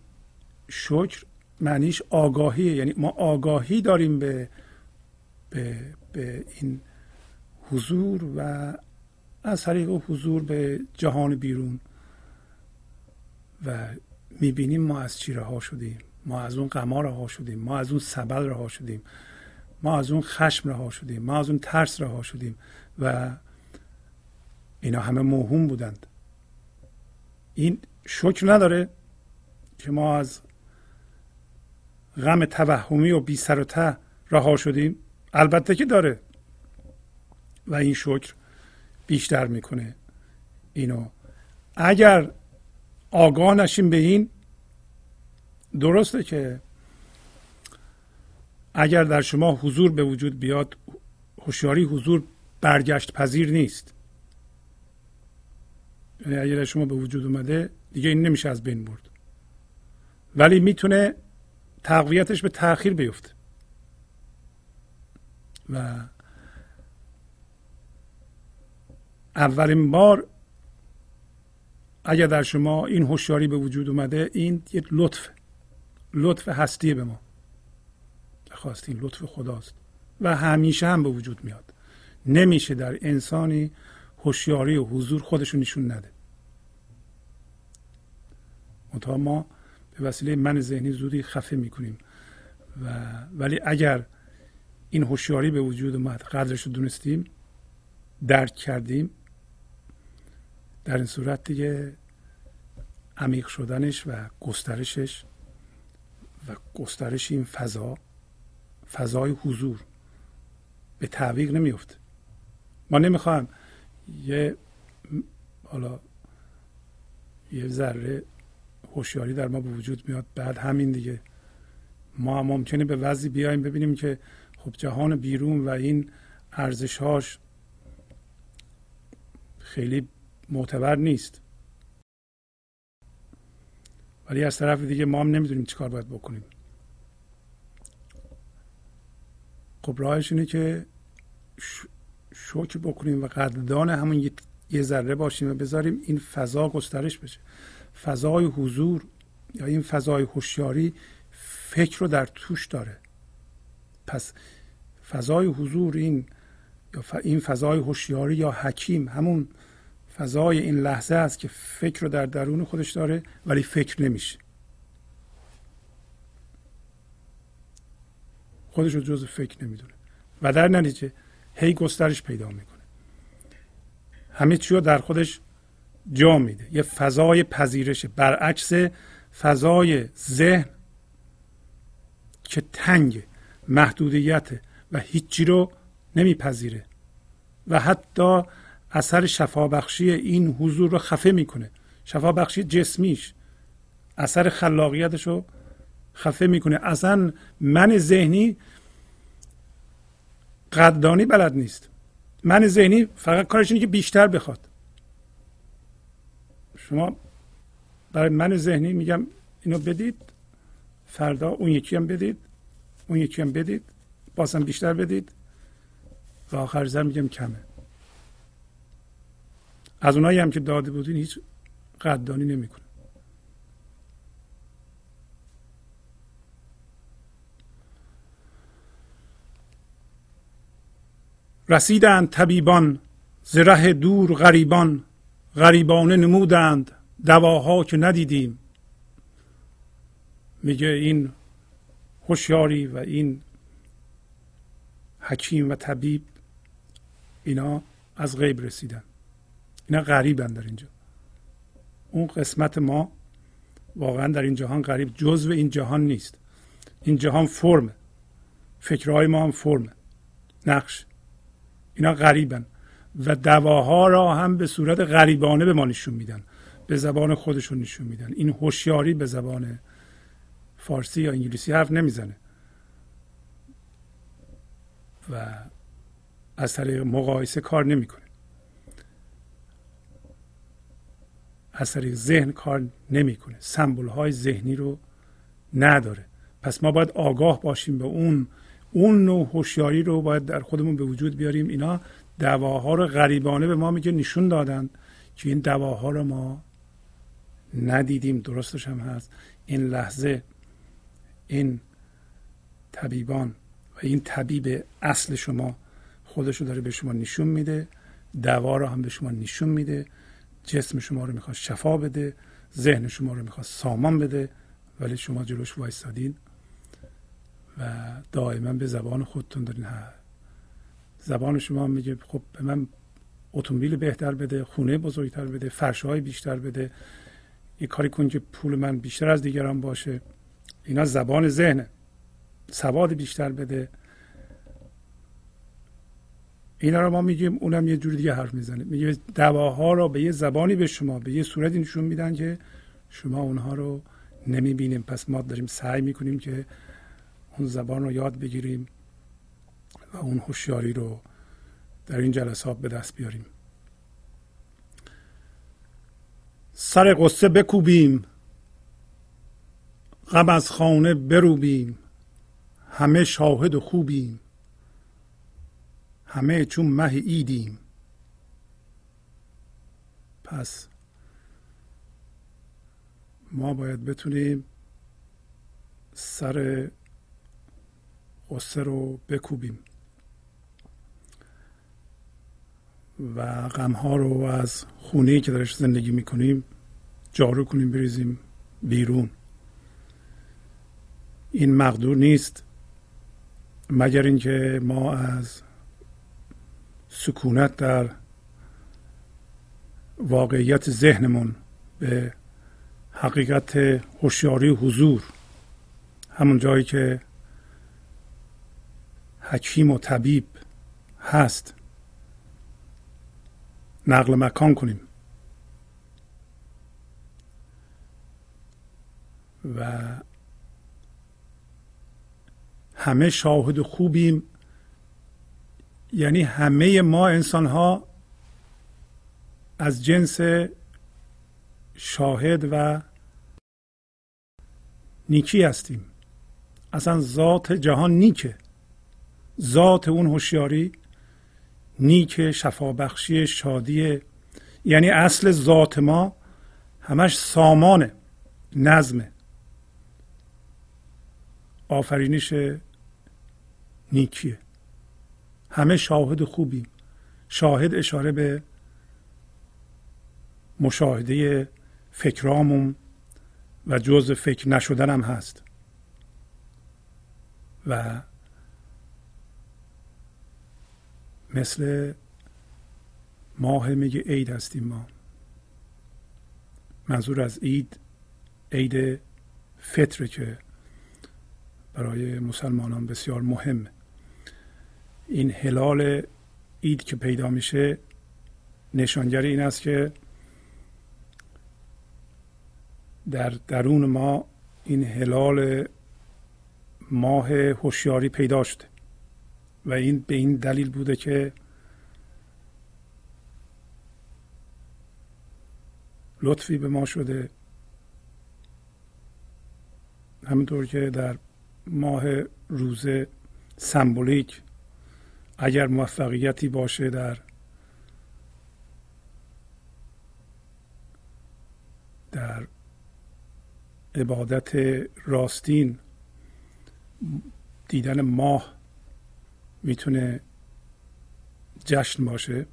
شکر معنیش آگاهیه. یعنی ما آگاهی داریم به به, به این حضور و از طریق حضور به جهان بیرون و می‌بینیم ما از چی رها شدیم. ما از اون قمار رها شدیم. ما از اون سبل رها شدیم. ما از اون خشم رها شدیم. ما از اون ترس رها شدیم. و اینا همه موهوم بودند. این شکر نداره که ما از غم توهمی و بی سر و ته رها شدیم. البته که داره. و این شکر بیشتر می‌کنه اینو. اگر آگاه نشیم به این درسته که اگر در شما حضور به وجود بیاد هوشیاری حضور برگشت پذیر نیست. یعنی اگر شما به وجود اومده دیگه این نمیشه از بین برد. ولی می‌تونه تقویتش به تاخیر بیفته. و اولین بار اگر در شما این هوشیاری به وجود اومده این یک لطف لطف هستی به ما. خواستین لطف خداست. و همیشه هم به وجود میاد. نمیشه در انسانی هوشیاری و حضور خودشون نشون نده. منتها ما به وسیله من ذهنی زودی خفه می‌کنیم. و ولی اگر این هوشیاری به وجود اومد قدرش رو دونستیم درک کردیم در این صورت دیگه عمیق شدنش و گسترشش و گسترش این فضا فضای حضور به تعویق نمیفته ما نمی‌خوایم یه حالا یه ذره هوشیاری در ما به وجود میاد. بعد همین دیگه. ما ممکنه به وضعی بیایم ببینیم که خب جهان بیرون و این ارزشهاش خیلی معتبر نیست. ولی از طرف دیگه ما هم نمی‌دونیم چیکار باید بکنیم. خب راهش اینه که شکر بکنیم و قدردان همون یه ذره باشیم و بذاریم این فضا گسترش بشه. فضای حضور یا این فضای هوشیاری فکر رو در توش داره. پس فضای حضور این یا این فضای هوشیاری یا حکیم همون فضای این لحظه است که فکر رو در درون خودش داره ولی فکر نمیشه. خودش رو جز فکر نمی‌دونه. و در نتیجه هی گسترش پیدا می‌کنه. همه چی رو در خودش جا میده. یه فضای پذیرش برعکس فضای ذهن که تنگ محدودیت و هیچی رو نمیپذیره. و حتی اثر شفابخشی این حضور رو خفه می‌کنه. شفابخشی جسمیش اثر خلاقیتش رو خفه می‌کنه. اصلا من ذهنی قدردانی بلد نیست. من ذهنی فقط کارش اینه که بیشتر بخواد. شما برای من ذهنی میگم اینو بدید فردا اون یکی هم بدید اون یکی هم بدید بازم بیشتر بدید و آخر زر میگم کمه. از اونایی هم که داده بودین هیچ قدردانی نمی‌کنه. رسیدند طبیبان زره دور غریبان غریبانه نمودند دواها که ندیدیم. میگه این هوشیاری و این حکیم و طبیب اینا از غیب رسیدن. اینا غریبن در اینجا. اون قسمت ما واقعا در این جهان غریب جزو این جهان نیست. این جهان فرمه. فکرهای ما هم فرمه. نقش. اینا غریبن و دواها را هم به صورت غریبانه به ما نشون میدن به زبان خودشون نشون میدن. این هوشیاری به زبان فارسی یا انگلیسی حرف نمی‌زنه. و از طریق مقایسه کار نمی‌کنه. از طریق ذهن کار نمی‌کنه. سمبل های ذهنی رو نداره. پس ما باید آگاه باشیم به اون اون نوع هوشیاری رو باید در خودمون به وجود بیاریم. اینا دواها رو غریبانه به ما میگه نشون دادن که این دواها رو ما ندیدیم. درستش هم هست. این لحظه این طبیبان و این طبیب اصل شما خودش رو داره به شما نشون میده. دوا رو هم به شما نشون میده. جسم شما رو می‌خواد شفا بده. ذهن شما رو می‌خواد سامان بده. ولی شما جلوش وایستادین و دائما به زبان خودتون دارین. زبان شما میگه خب به من اتومبیل بهتر بده خونه بزرگتر بده فرشهای بیشتر بده. یه کاری کن که پول من بیشتر از دیگران باشه. اینا زبان ذهنه. سواد بیشتر بده. اینا رو ما میگیم اونم یه جور دیگه حرف می‌زنه. میگه دواها رو به یه زبانی به شما به یه صورتی نشون میدن که شما اونها رو نمی‌بینیم. پس ما داریم سعی می‌کنیم که اون زبان رو یاد بگیریم و اون هوشیاری رو در این جلسات به دست بیاریم. سر قصه بکوبیم غم از خانه بروبیم همه شاهد و خوبیم همه چون مه ایدیم پس ما باید بتونیم سر قصه رو بکوبیم. و غمها رو از خونه که درش زندگی می‌کنیم جارو کنیم بریزیم بیرون. این مقدور نیست مگر اینکه ما از سکونت در واقعیت ذهنمون به حقیقت هوشیاری حضور همون جایی که حکیم و طبیب هست. نقل مکان کنیم. و همه شاهد خوبیم. یعنی همه ما انسان ها از جنس شاهد و نیکی هستیم. اصلا ذات جهان نیکه. ذات اون هوشیاری نیک شفابخشی شادی یعنی اصل ذات ما همش سامانه نظمه آفرینش نیکیه. همه شاهد خوبی شاهد اشاره به مشاهده فکرامون و جز فکر نشدن هم هست. و مثل ماه میگه عید هستیم ما. منظور از عید عید فطره که برای مسلمانان بسیار مهمه این هلال عید که پیدا میشه نشانگر این است که در درون ما این هلال ماه هوشیاری پیدا شده. و این به این دلیل بوده که لطفی به ما شده. همونطور که در ماه روزه سمبولیک اگر موفقیتی باشه در در عبادت راستین دیدن ماه می‌تونه جشن باشه.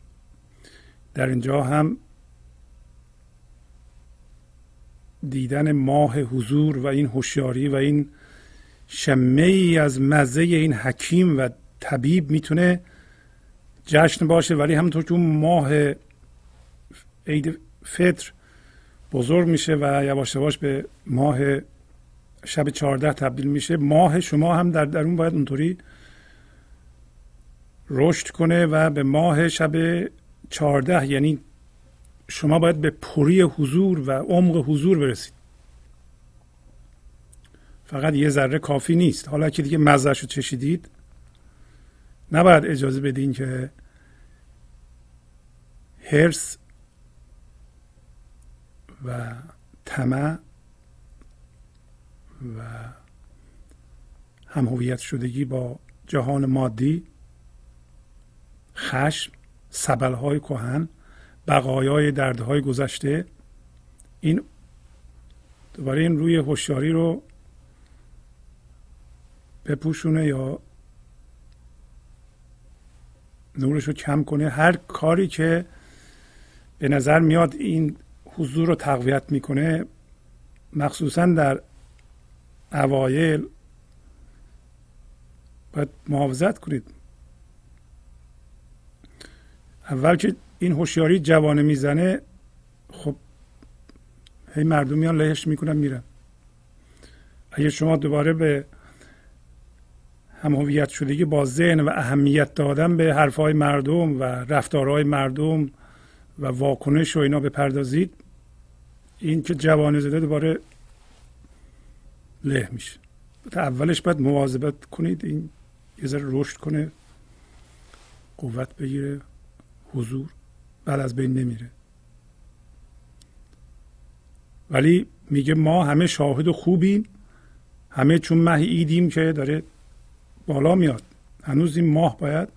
در اینجا هم دیدن ماه حضور و این هوشیاری و این شمه ای از مزه این حکیم و طبیب می‌تونه جشن باشه. ولی همونطور که اون ماه عید فطر بزرگ میشه و یواش یواش به ماه شب چهارده تبدیل میشه ماه شما هم در درون باید اونطوری رشد کنه و به ماه شب چهارده یعنی شما باید به پری حضور و عمق حضور برسید. فقط یه ذره کافی نیست. حالا که دیگه مزهش رو چشیدید نباید اجازه بدین که هرس و طمع و هم هویت شدگی با جهان مادی خشم سبلهای کهن بقایای دردهای گذشته این دوباره این روی هوشیاری رو بپوشونه یا نورش رو کم کنه. هر کاری که به نظر میاد این حضور رو تقویت می‌کنه مخصوصا در اوایل باید محافظت کنید. اول که این هوشیاری جوانه می‌زنه خب هی مردم میان لهش می‌کنن میرن. اگه شما دوباره به هم هویت شدگی با ذهن و اهمیت دادن به حرفهای مردم و رفتارهای مردم و واکنش و اینا بپردازید این که جوانه زده دوباره له میشه. اولش باید مواظبت کنید این یه ذره رشد کنه قوت بگیره. حضور بعد از بین نمیره. ولی میگه ما همه شاهد خوبیم. همه چون مه ایدیم که داره بالا میاد. هنوز این ماه باید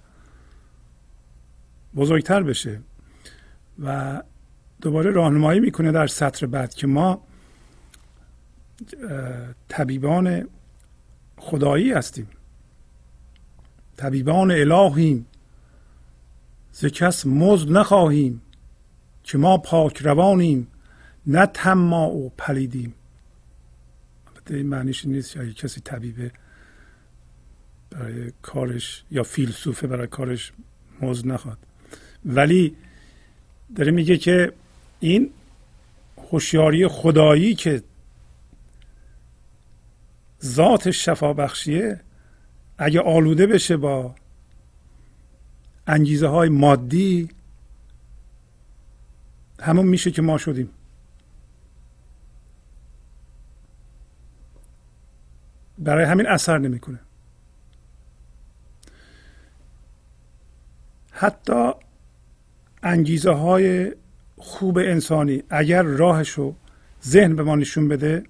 بزرگتر بشه. و دوباره راهنمایی می‌کنه در سطر بعد که ما طبیبان خدایی هستیم. طبیبان الهیم. ز کس مزد نخواهیم که ما پاک روانیم نه تما و پلیدیم. البته این معنیش نیست یا کسی طبیبه برای کارش یا فیلسوفه برای کارش مزد نخواد. ولی داره میگه که این هوشیاری خدایی که ذات شفا بخشیه اگه آلوده بشه با انگیزه های مادی همون میشه که ما شدیم. برای همین اثر نمی‌کنه. حتی انگیزه های خوب انسانی اگر راهشو ذهن به ما نشون بده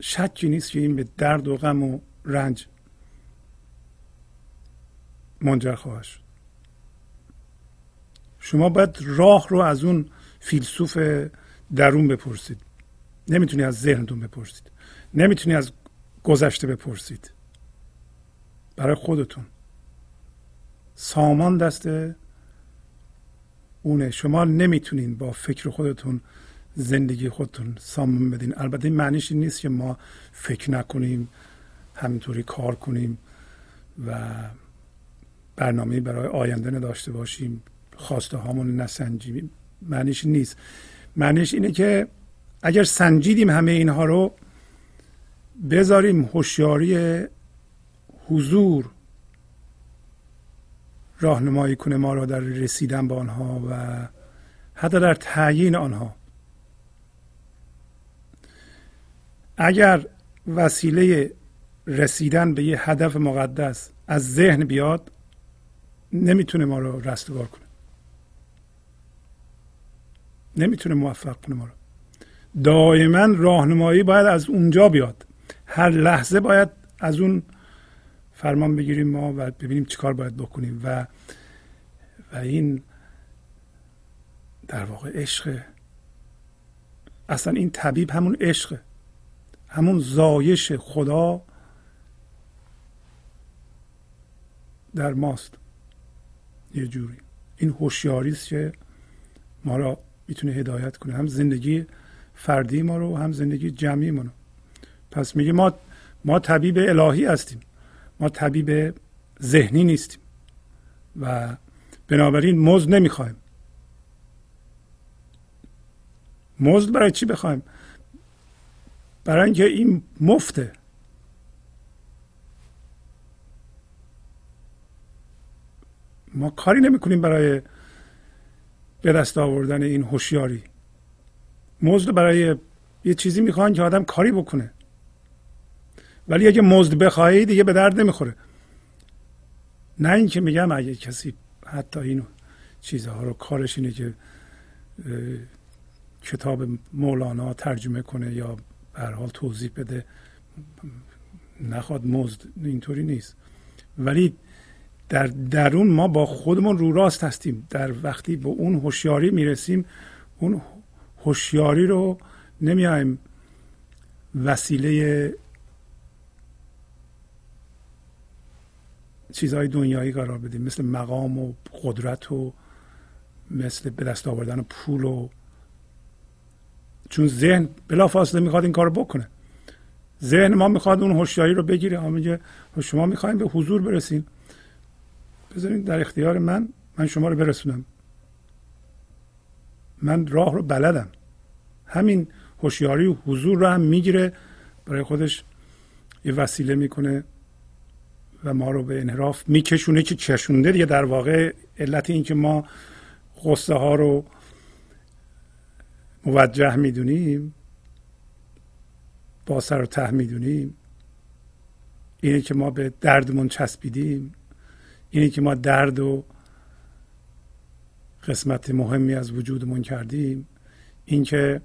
شکی نیست که این به درد و غم و رنج منجر خواهد شد. شما باید راه رو از اون فیلسوف درون بپرسید. نمی‌تونی از ذهنتون بپرسید. نمی‌تونی از گذشته بپرسید. برای خودتون. سامان دست اونه. شما نمی‌تونین با فکر خودتون زندگی خودتون سامان بدین. البته این معنیش این نیست که ما فکر نکنیم همینطوری کار کنیم و برنامه برای آینده نداشته باشیم خواسته هامون نسنجیم. معنیش نیست. معنیش اینه که اگر سنجیدیم همه اینها رو بذاریم هوشیاری حضور راهنمایی کنه ما را در رسیدن به آنها و حتی در تعیین آنها. اگر وسیله رسیدن به یه هدف مقدس از ذهن بیاد نمی‌تونه ما رو رستگار کنه. نمی‌تونه موفق کنه ما رو. دائما راهنمایی باید از اونجا بیاد. هر لحظه باید از اون فرمان بگیریم ما و ببینیم چیکار باید بکنیم. و و این در واقع عشق. اصلا این طبیب همون عشقه همون زایش خدا در ماست. یه جوری. این هوشیاری است که ما را می‌تونه هدایت کنه. هم زندگی فردی ما رو هم زندگی جمعی ما رو. پس میگه ما ما طبیب الهی هستیم. ما طبیب ذهنی نیستیم. و بنابراین مزد نمی‌خوایم مزد برای چی بخوایم برای اینکه این مفته. ما کاری نمی‌کنیم برای به دست آوردن این هوشیاری. مزد برای یه چیزی می‌خوان که آدم کاری بکنه. ولی اگه مزد بخواهی دیگه به درد نمی‌خوره. نه اینکه میگم اگه کسی حتی اینو چیزها رو کارش اینه که کتاب مولانا ترجمه کنه یا به حال توضیح بده نخواد مزد اینطوری نیست. ولی در درون ما با خودمون رو راست هستیم. در وقتی به اون هوشیاری می‌رسیم اون هوشیاری رو نمیایم وسیله چیزهای دنیایی قرار بدیم. مثل مقام و قدرت و مثل به دست آوردن پول و چون ذهن بلافاصله می‌خواد این کار بکنه. ذهن ما می‌خواد اون هوشیاری رو بگیره. میگه شما می‌خوایم به حضور برسین بذارین در اختیار من من شما رو برسونم. من راه رو بلدم. همین هوشیاری و حضور رو هم می‌گیره. برای خودش یه وسیله می‌کنه و ما رو به انحراف میکشونه که کشونده دیگه. در واقع علت این که ما غصه ها رو موجه می‌دونیم با سر و ته می‌دونیم اینه که ما به دردمون چسبیدیم. اینه که ما درد و قسمت مهمی از وجودمون کردیم. اینکه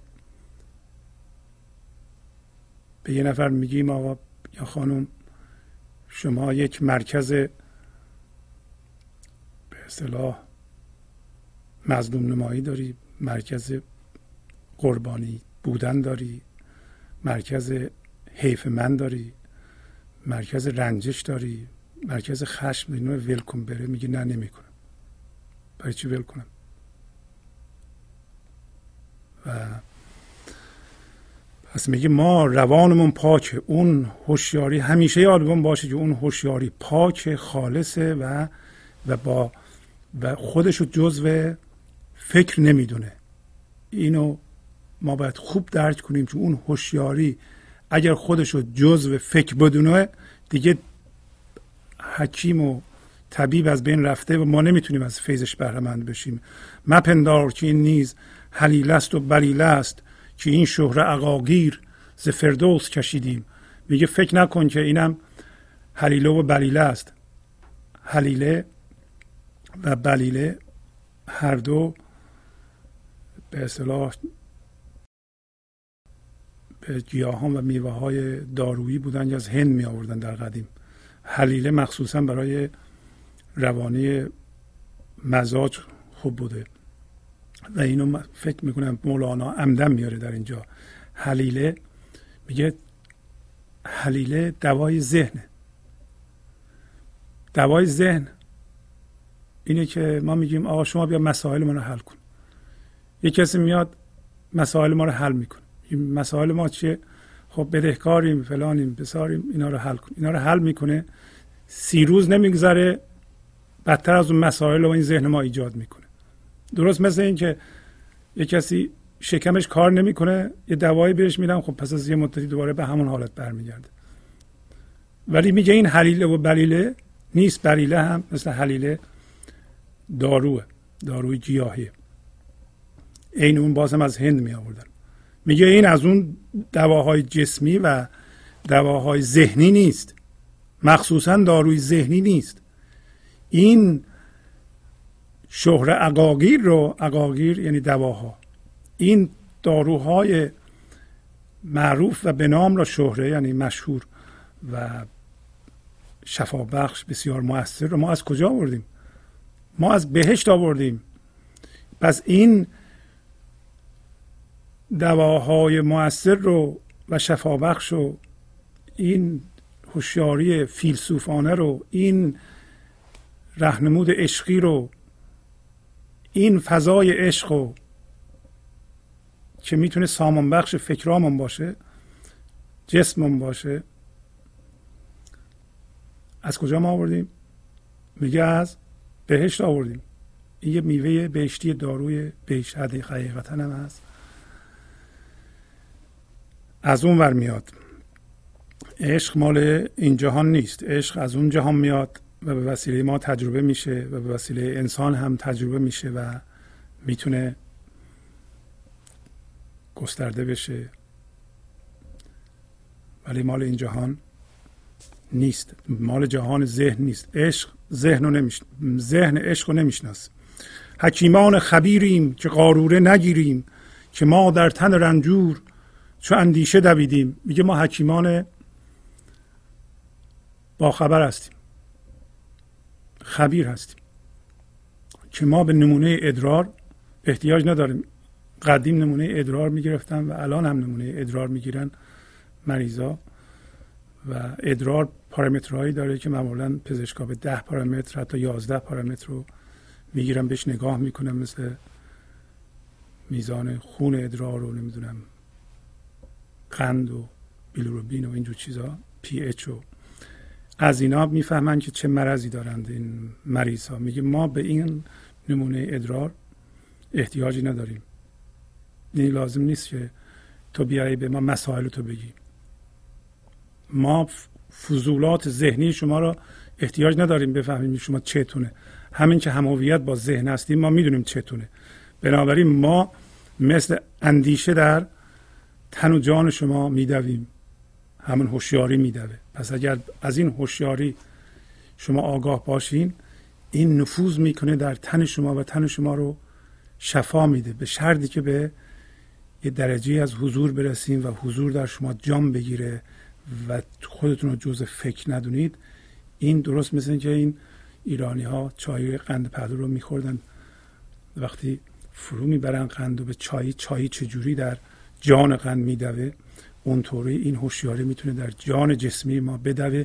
به یه نفر میگیم آقا یا خانم شما یک مرکز به اصطلاح مظلوم نمایی داری مرکز قربانی بودن داری مرکز حیف من داری مرکز رنجش داری. مرکز خشم اینو ول کن بره میگه نه نمی‌کنم. برای چی ول کنم؟ و پس میگه ما روانمون پاکه. اون هوشیاری همیشه یادمون باشه که اون هوشیاری پاک خالصه و و با و خودش رو جزو فکر نمی‌دونه. اینو ما باید خوب درک کنیم که اون هوشیاری اگر خودش رو جزو فکر بدونه دیگه حکیم و طبیب از بین رفته و ما نمی‌تونیم از فیضش بهرهمند بشیم. مپندار که این نیز حلیل است و بلیله است که این شهر عقاگیر ز فردوس کشیدیم. میگه فکر نکن که اینم حلیله و بلیله است. حلیله و بلیله هر دو به اصطلاح به گیاهان و میوه های دارویی بودن که از هند می آوردن در قدیم. حلیله مخصوصا برای روانی مزاج خوب بوده. و اینو فکر می‌کنم مولانا عمدن میاره در اینجا. حلیله میگه حلیله دوای ذهنه. دوای ذهن اینه که ما میگیم آقا شما بیا مسائل ما رو حل کن. یه کسی میاد مسائل ما رو حل می‌کنه. مسائل ما چیه؟ خب بدهکاریم فلانیم بساریم اینا رو حل کن. اینا رو حل می‌کنه. سی روز نمیگذره. بدتر از اون مسائل رو این ذهن ما ایجاد می‌کنه. درست مثل اینکه یه کسی شکمش کار نمی‌کنه یه دوایی بهش میدم خب پس از یه مدتی دوباره به همون حالت برمیگرده. ولی میگه این حلیله و بلیله نیست. بلیله هم مثل حلیله داروه. داروی گیاهیه. عین اون بازم از هند می آوردن میگه این از اون دواهای جسمی و دواهای ذهنی نیست. مخصوصا داروی ذهنی نیست. این شهر عقاگیر رو عقاگیر یعنی دواها این داروهای معروف و به نام را شهره یعنی مشهور و شفابخش بسیار موثر رو ما از کجا آوردیم؟ ما از بهشت آوردیم. پس این دواهای موثر رو و شفابخش و این هوشیاری فیلسوفانه رو این رهنمود عشقی رو این فضای عشق رو که می‌تونه سامان بخش فکرامون باشه جسممون باشه از کجا ما آوردیم؟ میگه از بهشت آوردیم. این یه میوه بهشتی داروی بهشت حقیقتا هم هست. از اون ور میاد. عشق مال این جهان نیست. عشق از اون جهان میاد و به وسیله ما تجربه میشه و به وسیله انسان هم تجربه میشه و می‌تونه گسترده بشه. ولی مال این جهان نیست. مال جهان ذهن نیست. عشق ذهن نمیش... ذهن عشق رو نمی‌شناسه حکیمان خبیریم که قاروره نگیریم که ما در تن رنجور چو اندیشه دویدیم. میگه ما حکیمان با خبر هستیم. خبیر هستیم. که ما به نمونه ادرار احتیاج نداریم. قدیم نمونه ادرار می‌گرفتن و الان هم نمونه ادرار می‌گیرن مریضا. و ادرار پارامترهایی داره که معمولا پزشکا به ده پارامتر حتی یازده پارامتر رو می‌گیرن بهش نگاه می‌کنن مثل میزان خون ادرار رو نمی‌دونم قند و بیلوروبین و اینجور چیزا پی اچ و از اینا می‌فهمن که چه مرضی دارند این مریض ها میگه ما به این نمونه ادرار احتیاجی نداریم. این لازم نیست که تو بیایی به ما مسائل تو بگی. ما فضولات ذهنی شما را احتیاج نداریم بفهمیم شما چتونه. همین که همویت با ذهن هستیم ما می‌دونیم چتونه. بنابراین ما مثل اندیشه در تن و جان شما میدویم. همون هوشیاری میدوه. پس اگر از این هوشیاری شما آگاه باشین این نفوذ می‌کنه در تن شما و تن شما رو شفا میده. به شرطی که به یه درجه از حضور برسیم و حضور در شما جام بگیره و خودتون رو جز فکر ندونید. این درست مثل که این ایرانی ها چای قند پهلو رو میخوردن. وقتی فرو می‌برن قند و به چای چای چجوری در جان قند میدوه. اونطوری این هوشیاری می‌تونه در جان جسمی ما بدوه.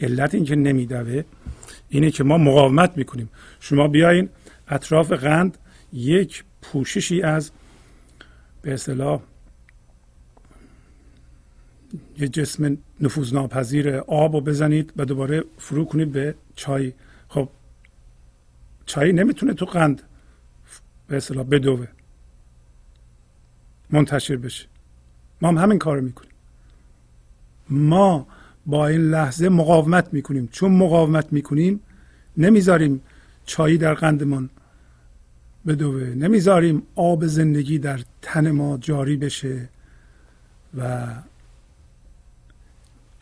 علت اینکه نمیدوه اینه که ما مقاومت می‌کنیم. شما بیاین اطراف قند یک پوششی از به اصطلاح یه جسم نفوذناپذیر آب رو بزنید و دوباره فرو کنید به چای. خب چای نمی‌تونه تو قند به اصطلاح بدوه. منتشر بشه. ما هم همین کار می‌کنیم. ما با این لحظه مقاومت می‌کنیم. چون مقاومت می‌کنیم نمی‌ذاریم چایی در قندمان بدوه. نمی‌ذاریم آب زندگی در تن ما جاری بشه و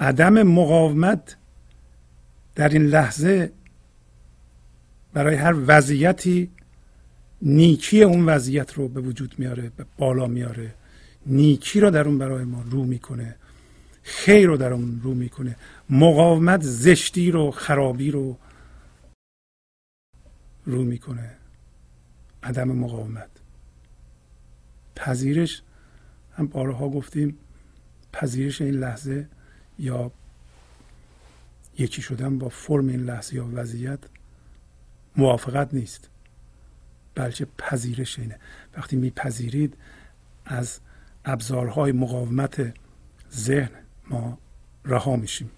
عدم مقاومت در این لحظه برای هر وضعیتی نیکی اون وضعیت رو به وجود میاره به بالا میاره. نیکی رو در اون برای ما رو می‌کنه. خیر رو در اون رو می‌کنه. مقاومت زشتی رو خرابی رو رو می‌کنه. عدم مقاومت. پذیرش هم بارها گفتیم پذیرش این لحظه یا یکی شدن با فرم این لحظه یا وضعیت موافقت نیست. بلکه پذیرش اینه. وقتی میپذیرید از ابزارهای مقاومت ذهن ما رها میشیم.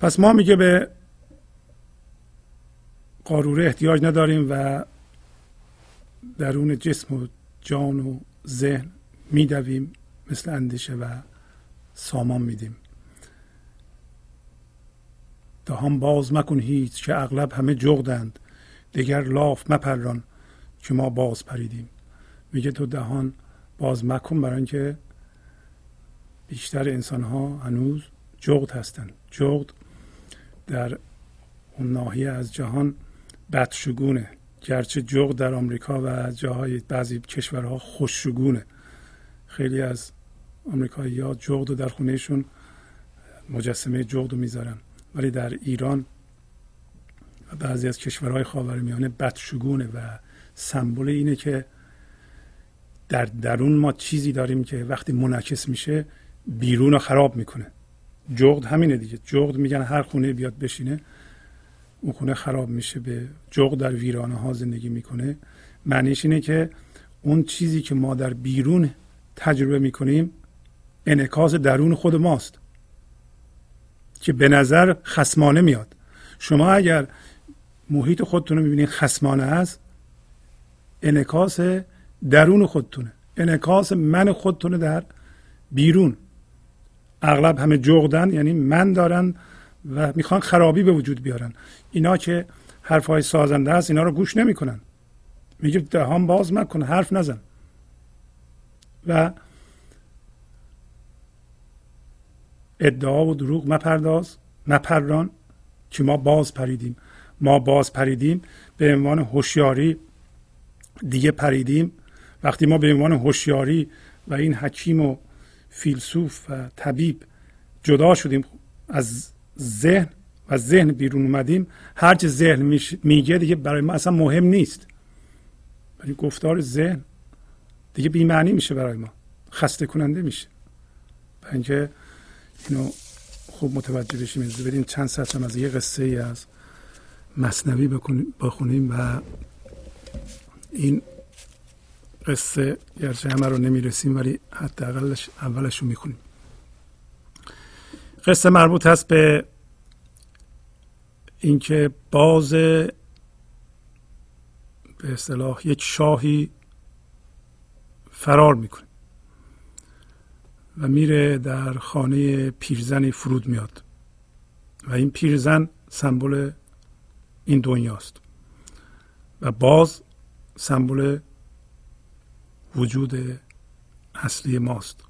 پس ما میگه به قاروره احتیاج نداریم و درون جسم و جان و ذهن میدویم مثل اندیشه و سامان میدیم. دهان باز مکن هیچ که اغلب همه جغدند. دیگر لاف مپران که ما باز پریدیم. میگه تو دهان باز مکن برای اینکه بیشتر انسان ها هنوز جغد هستند جغد در اون ناحیه از جهان بدشگونه. گرچه جغد در آمریکا و جاهای بعضی کشورها خوششگونه. خیلی از آمریکایی ها جغد در خونهشون مجسمه جغد رو می‌ذارن. ولی در ایران بعضی از کشورهای خاورمیانه بدشگونه و سمبل اینه که در درون ما چیزی داریم که وقتی منعکس میشه بیرون رو خراب می‌کنه. جغد همینه دیگه. جغد میگن هر خونه بیاد بشینه اون خونه خراب میشه به جغد در ویرانه ها زندگی می‌کنه. معنیش اینه که اون چیزی که ما در بیرون تجربه می‌کنیم انعکاس درون خود ماست که به نظر خسمانه میاد. شما اگر محیط خودتون رو می‌بینید خسمانه است انعکاس درون خودتونه. انعکاس من خودتونه در بیرون. اغلب همه جغدن یعنی من دارن و می‌خوان خرابی به وجود بیارن. اینا که حرفهای سازنده است اینا رو گوش نمی‌کنن. میگه دهان باز مکن حرف نزن. و ادعا و دروغ مپرداز مپران که ما باز پریدیم. ما باز پریدیم به عنوان هوشیاری دیگه پریدیم. وقتی ما به عنوان هوشیاری و این حکیم و فیلسوف و طبیب جدا شدیم از ذهن و ذهن بیرون اومدیم هرچه ذهن میگه دیگه برای ما اصلا مهم نیست. ولی گفتار ذهن دیگه بیمعنی میشه برای ما. خسته کننده میشه. و اینکه اینو خوب متوجه بشیم. بریم چند سطح از یه قصه ای از مصنوی بخونیم و این قصه گرچه همه رو نمی‌رسیم ولی حداقلش اولش رو می‌خونیم. قصه مربوط هست به اینکه باز به اصطلاح یک شاهی فرار می‌کنه و میره در خانه پیرزنی فرود میاد. و این پیرزن سمبل این دنیاست. و باز سمبل وجود اصلی ماست.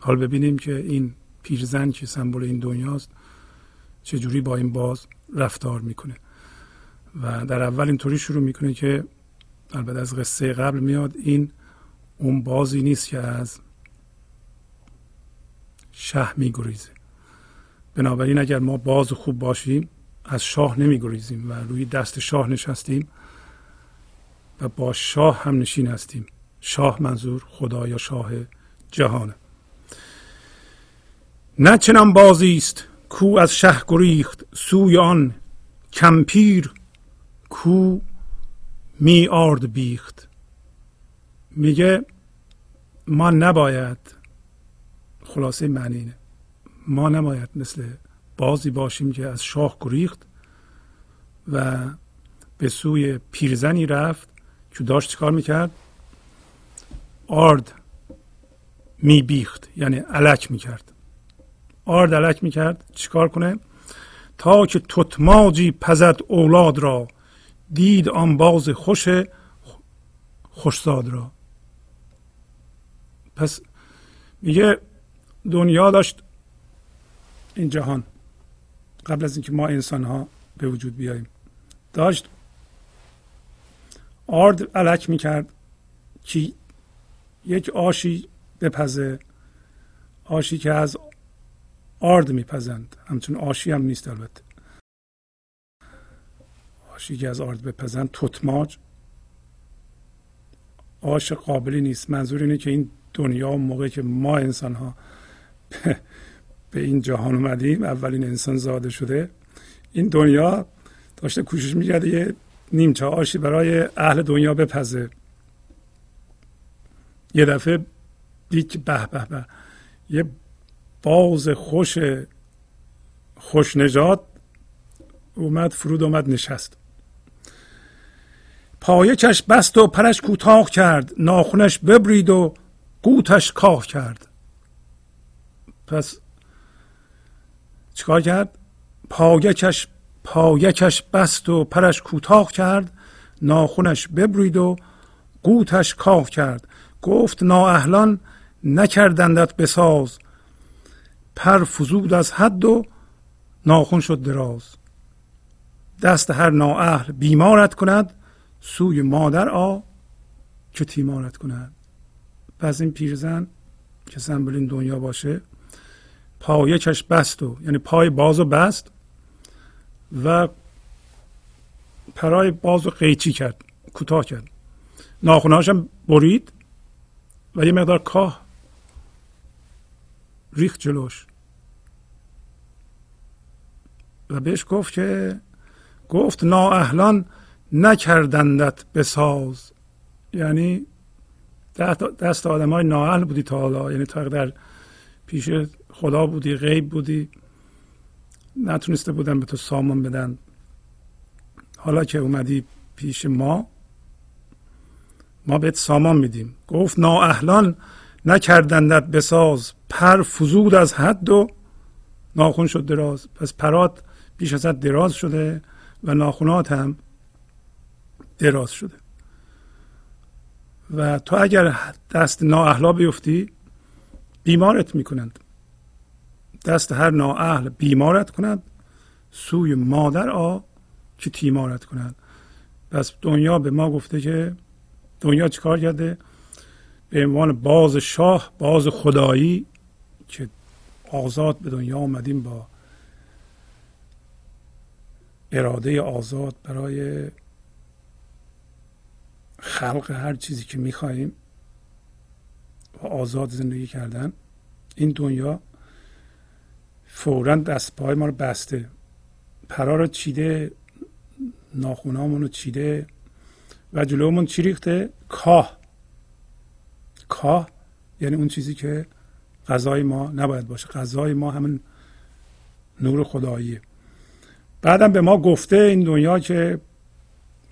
حال ببینیم که این پیرزن که سمبل این دنیاست چجوری با این باز رفتار می‌کنه. و در اول اینطوری شروع می‌کنه که البته از قصه قبل میاد این اون بازی نیست که از شه میگریزه. بنابراین اگر ما باز خوب باشیم از شاه نمیگریزیم و روی دست شاه نشستیم و با شاه هم نشین هستیم. شاه منظور خدا یا شاه جهانه نه چنان بازی است کو از شه گریخت سوی آن کمپیر کو می آرد بیخت. میگه ما نباید خلاصه معنی اینه ما نباید مثل بازی باشیم که از شاه گریخت و به سوی پیرزنی رفت که داشت چیکار می‌کرد؟ آرد میبیخت یعنی علک می‌کرد. آرد علک می‌کرد چیکار کنه؟ تا که تتماجی پزد اولاد را دید آن باز خوش خوشزاد را. پس میگه دنیا داشت این جهان. قبل از اینکه ما انسان ها به وجود بیاییم. داشت آرد علک می‌کرد که یک آشی بپزه آشی که از آرد میپزند. همچون آشی هم نیست البته. آشی که از آرد بپزند توتماج آش قابلی نیست. منظور اینه که این دنیا موقعی که ما انسان ها به این جهان اومدیم اولین انسان زاده شده. این دنیا داشته کوشش می‌کرده یه نیمچه آشی برای اهل دنیا بپزه. یه دفعه دید به به به. یه باز خوش خوش نجات اومد فرود اومد نشست. پایکش بست و پرش کوتاه کرد. ناخونش ببرید و قوتش کاه کرد. پس چیکار کرد؟ پایکش پایکش بست و پرش کوتاه کرد ناخونش ببرید و قوتش کاه کرد. گفت نااهلان نکردندت بساز. پر فزود از حد و ناخون شد دراز. دست هر نااهل بیمارت کند سوی مادر آ که تیمارت کند. پس این پیرزن که سمبل این دنیا باشه پایکش بست و یعنی پای باز و بست و پرای باز و قیچی کرد کوتاه کرد. ناخونهاش هم برید و یه مقدار کاه ریخت جلوش. و بهش گفت که گفت نااهلان نکردندت بساز. یعنی دست آدم های نااهل بودی تا حالا یعنی تا در پیش خدا بودی غیب بودی. نتونسته بودن به تو سامان بدن. حالا که اومدی پیش ما ما بهت سامان میدیم. گفت نااهلان نکردندت بساز پر فزود از حد و ناخون شد دراز. پس پرات بیش از حد دراز شده و ناخونات هم دراز شده. و تو اگر دست نااهلا بیفتی بیمارت می‌کنند. دست هر نااهل بیمارت کنند سوی مادر آ که تیمارت کنند پس دنیا به ما گفته که دنیا چیکار کرده؟ به عنوان باز شاه باز خدایی که آزاد به دنیا آمدیم با اراده آزاد برای خلق هر چیزی که می‌خواهیم و آزاد زندگی کردن. این دنیا فورا دست پای ما رو بسته. پرا رو چیده ناخونامون رو چیده و جلومون چی ریخته؟ کاه. کاه یعنی اون چیزی که غذای ما نباید باشه. غذای ما همون نور خداییه. بعدم به ما گفته این دنیا که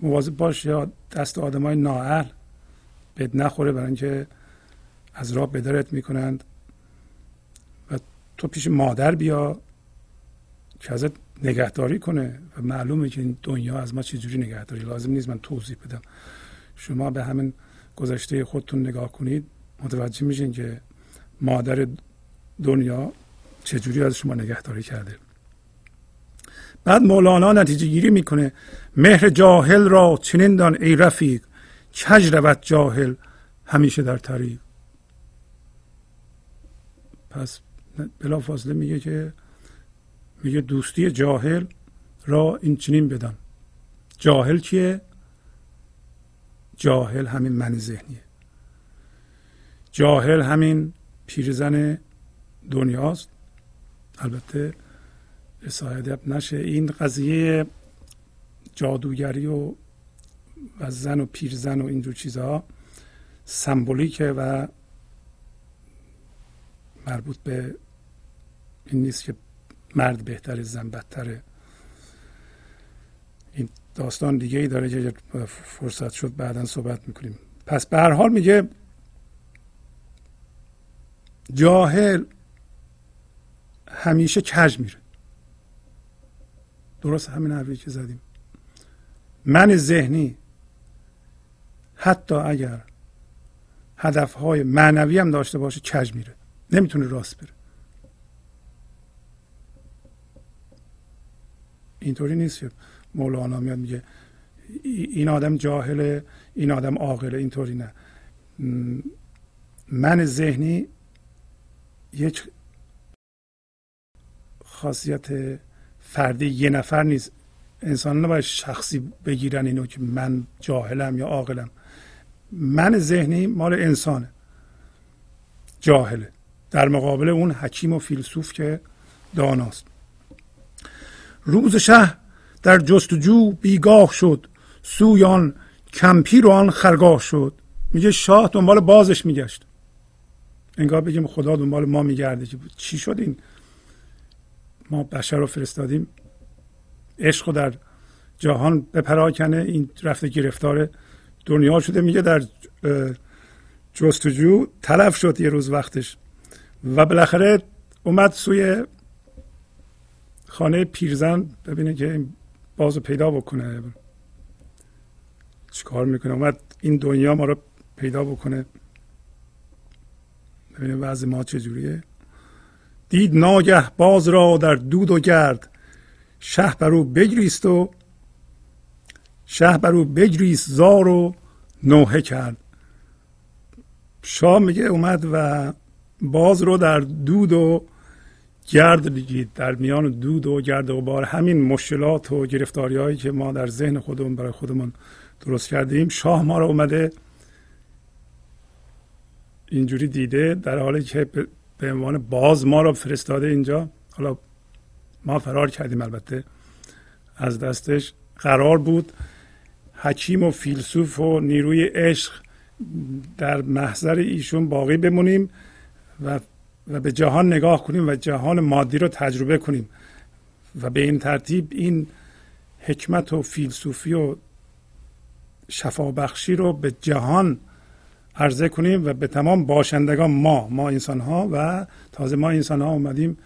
مواظب باش یا دست آدم های نااهل بهت نخوره برای اینکه از راه بدرت می‌کنند. تو پیش مادر بیا که ازت نگهداری کنه و معلومه که این دنیا از ما چجوری نگهداری. لازم نیست من توضیح بدم. شما به همین گذشته خودتون نگاه کنید. متوجه میشین که مادر دنیا چجوری از شما نگهداری کرده. بعد مولانا نتیجه گیری می‌کنه. مهر جاهل را چنین دان ای رفیق کج رود جاهل همیشه در طریق. پس بلا فاصله میگه که میگه دوستی جاهل را این چنین بدان. جاهل کیه جاهل همین من ذهنیه. جاهل همین پیرزن دنیاست. البته رسایت نشه. این قضیه جادوگری و و زن و پیرزن و اینجور چیزها سمبولیکه و مربوط به این نیست که مرد بهتره زن بدتره. این داستان دیگه ای داره که فرصت شد بعدا صحبت می‌کنیم. پس به هر حال میگه جاهل همیشه کج میره. درست همین حرفی که زدیم. من ذهنی حتی اگر هدفهای معنوی هم داشته باشه کج میره. نمی‌تونه راست بره. اینطوری نیست که مولانا میاد میگه این آدم جاهله این آدم عاقله اینطوری نه. من ذهنی یک خاصیت فردی یه نفر نیست. انسان نباید شخصی بگیرن اینو که من جاهلم یا عاقلم. من ذهنی مال انسانه. جاهله. در مقابل اون حکیم و فیلسوف که داناست. روز شه در جستجو بیگاه شد. سویان کمپیر و آن خرگاه شد. میگه شاه دنبال بازش میگشت. انگار بگیم خدا دنبال ما میگرده. چی شد این؟ ما بشر رو فرستادیم. عشق در جهان بپراکنه. این رفته گرفتار دنیا شده. میگه در جستجو تلف شد یه روز وقتش. و بالاخره اومد سوی خانه پیرزن ببینه که این بازو پیدا بکنه. چیکار می‌کنه؟ اومد این دنیا ما رو پیدا بکنه. ببینه وضع ما چجوریه دید ناگه باز را در دود و گرد شه بر او بگریست و شه بر او بگریست زار و نوحه کرد. شاه میگه اومد و باز رو در دود و گرد دیدید در میان دود و گرد و بار همین مشکلات و گرفتاری هایی که ما در ذهن خودمون برای خودمون درست کردیم. شاه ما رو اومده اینجوری دیده در حالی که به عنوان باز ما رو فرستاده اینجا. حالا ما فرار کردیم البته از دستش قرار بود. حکیم و فیلسوف و نیروی عشق در محضر ایشون باقی بمونیم. و و به جهان نگاه کنیم و جهان مادی رو تجربه کنیم. و به این ترتیب این حکمت و فیلسوفی و شفابخشی رو به جهان عرضه کنیم و به تمام باشندگان ما ما انسان ها و تازه ما انسان ها اومدیم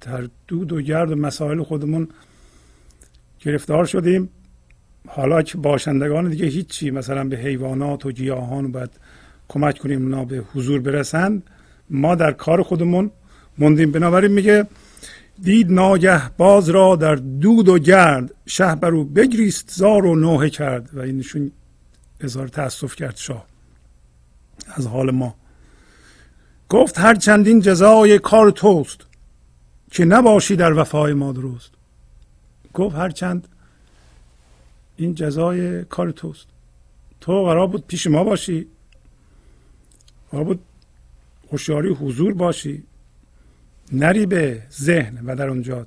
در دود و گرد و مسائل خودمون گرفتار شدیم. حالا که باشندگان دیگه هیچی مثلا به حیوانات و گیاهان باید کمک کنیم اونا به حضور برسند ما در کار خودمون موندیم. بنابراین میگه دید ناگه باز را در دود و گرد شه بر او بگریست زار و نوحه کرد. و این نشون اظهار تاسف کرد شاه از حال ما. گفت هر چندین جزای کار توست که نباشی در وفای ما درست. گفت هر چند این جزای کار توست. تو قرار بود پیش ما باشی. قرار بود هوشیاری حضور باشی. نری به ذهن و در اونجا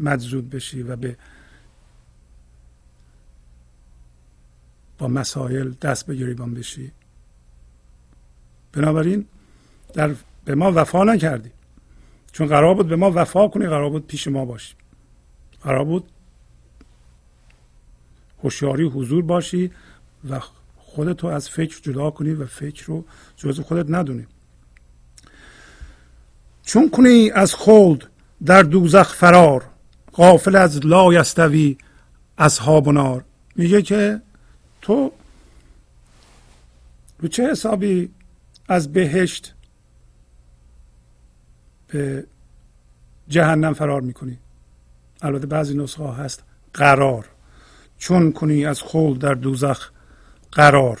مجذوب بشی و به با مسائل دست بگریبان بشی. بنابراین در به ما وفا نکردی. چون قرار بود به ما وفا کنی قرار بود پیش ما باشی. قرار بود هوشیاری حضور باشی و خودتو از فکر جدا کنی و فکر رو جز خودت ندونی. چون کنی از خلد در دوزخ فرار غافل از لا یستوی اصحاب نار. میگه که تو رو چه حسابی از بهشت به جهنم فرار می‌کنی؟ البته بعضی نسخه ها هست قرار. چون کنی از خول در دوزخ قرار.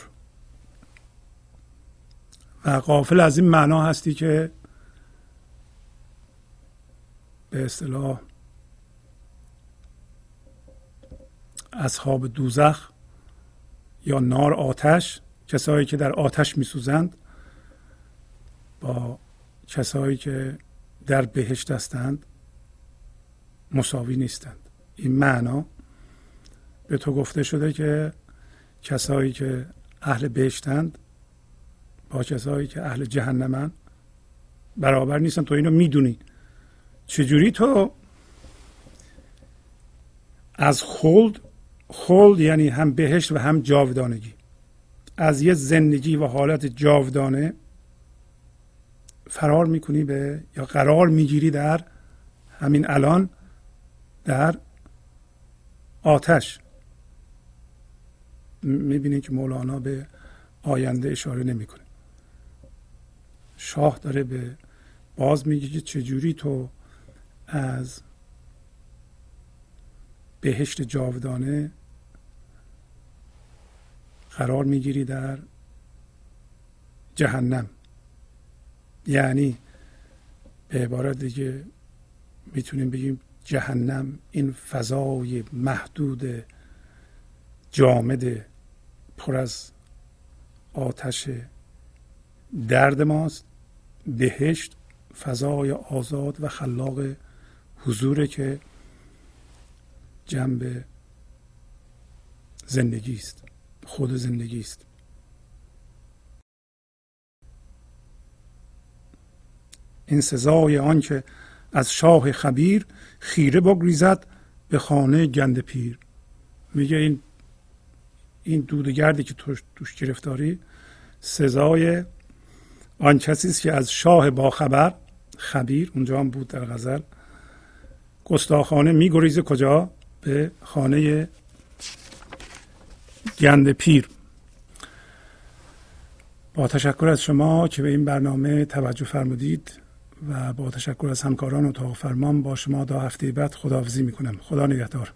و قافل از این معنا هستی که به اصطلاح اصحاب دوزخ یا نار آتش کسایی که در آتش میسوزند با کسایی که در بهشت هستند مساوی نیستند. این معنا به تو گفته شده که کسایی که اهل بهشتند با کسایی که اهل جهنمن برابر نیستن. تو اینو می‌دونی. چجوری تو از خلد خلد یعنی هم بهشت و هم جاودانگی. از یه زندگی و حالت جاودانه فرار می‌کنی به یا قرار می‌گیری در همین الان در آتش. می‌بینید که مولانا به آینده اشاره نمی‌کنه. شاه داره به باز میگه که چجوری تو از بهشت جاودانه قرار می‌گیری در جهنم. یعنی به عبارت دیگه می‌تونیم بگیم جهنم این فضای محدود جامد پر از آتش درد ماست. بهشت فضای آزاد و خلاق حضوره که جنب زندگی است خود زندگی است. این سزای آنکه از شاه خبیر خیره بگریزد به خانه گند پیر. میگه این این دودگردی که توش, توش گرفتاری سزای آن کسی است که از شاه باخبر خبیر اونجا هم بود در غزل گستاخانه میگریزه کجا؟ به خانه گند پیر. با تشکر از شما که به این برنامه توجه فرمودید و با تشکر از همکاران اتاق فرمان با شما تا هفته بعد خداحافظی می‌کنم. خدا نگهدار.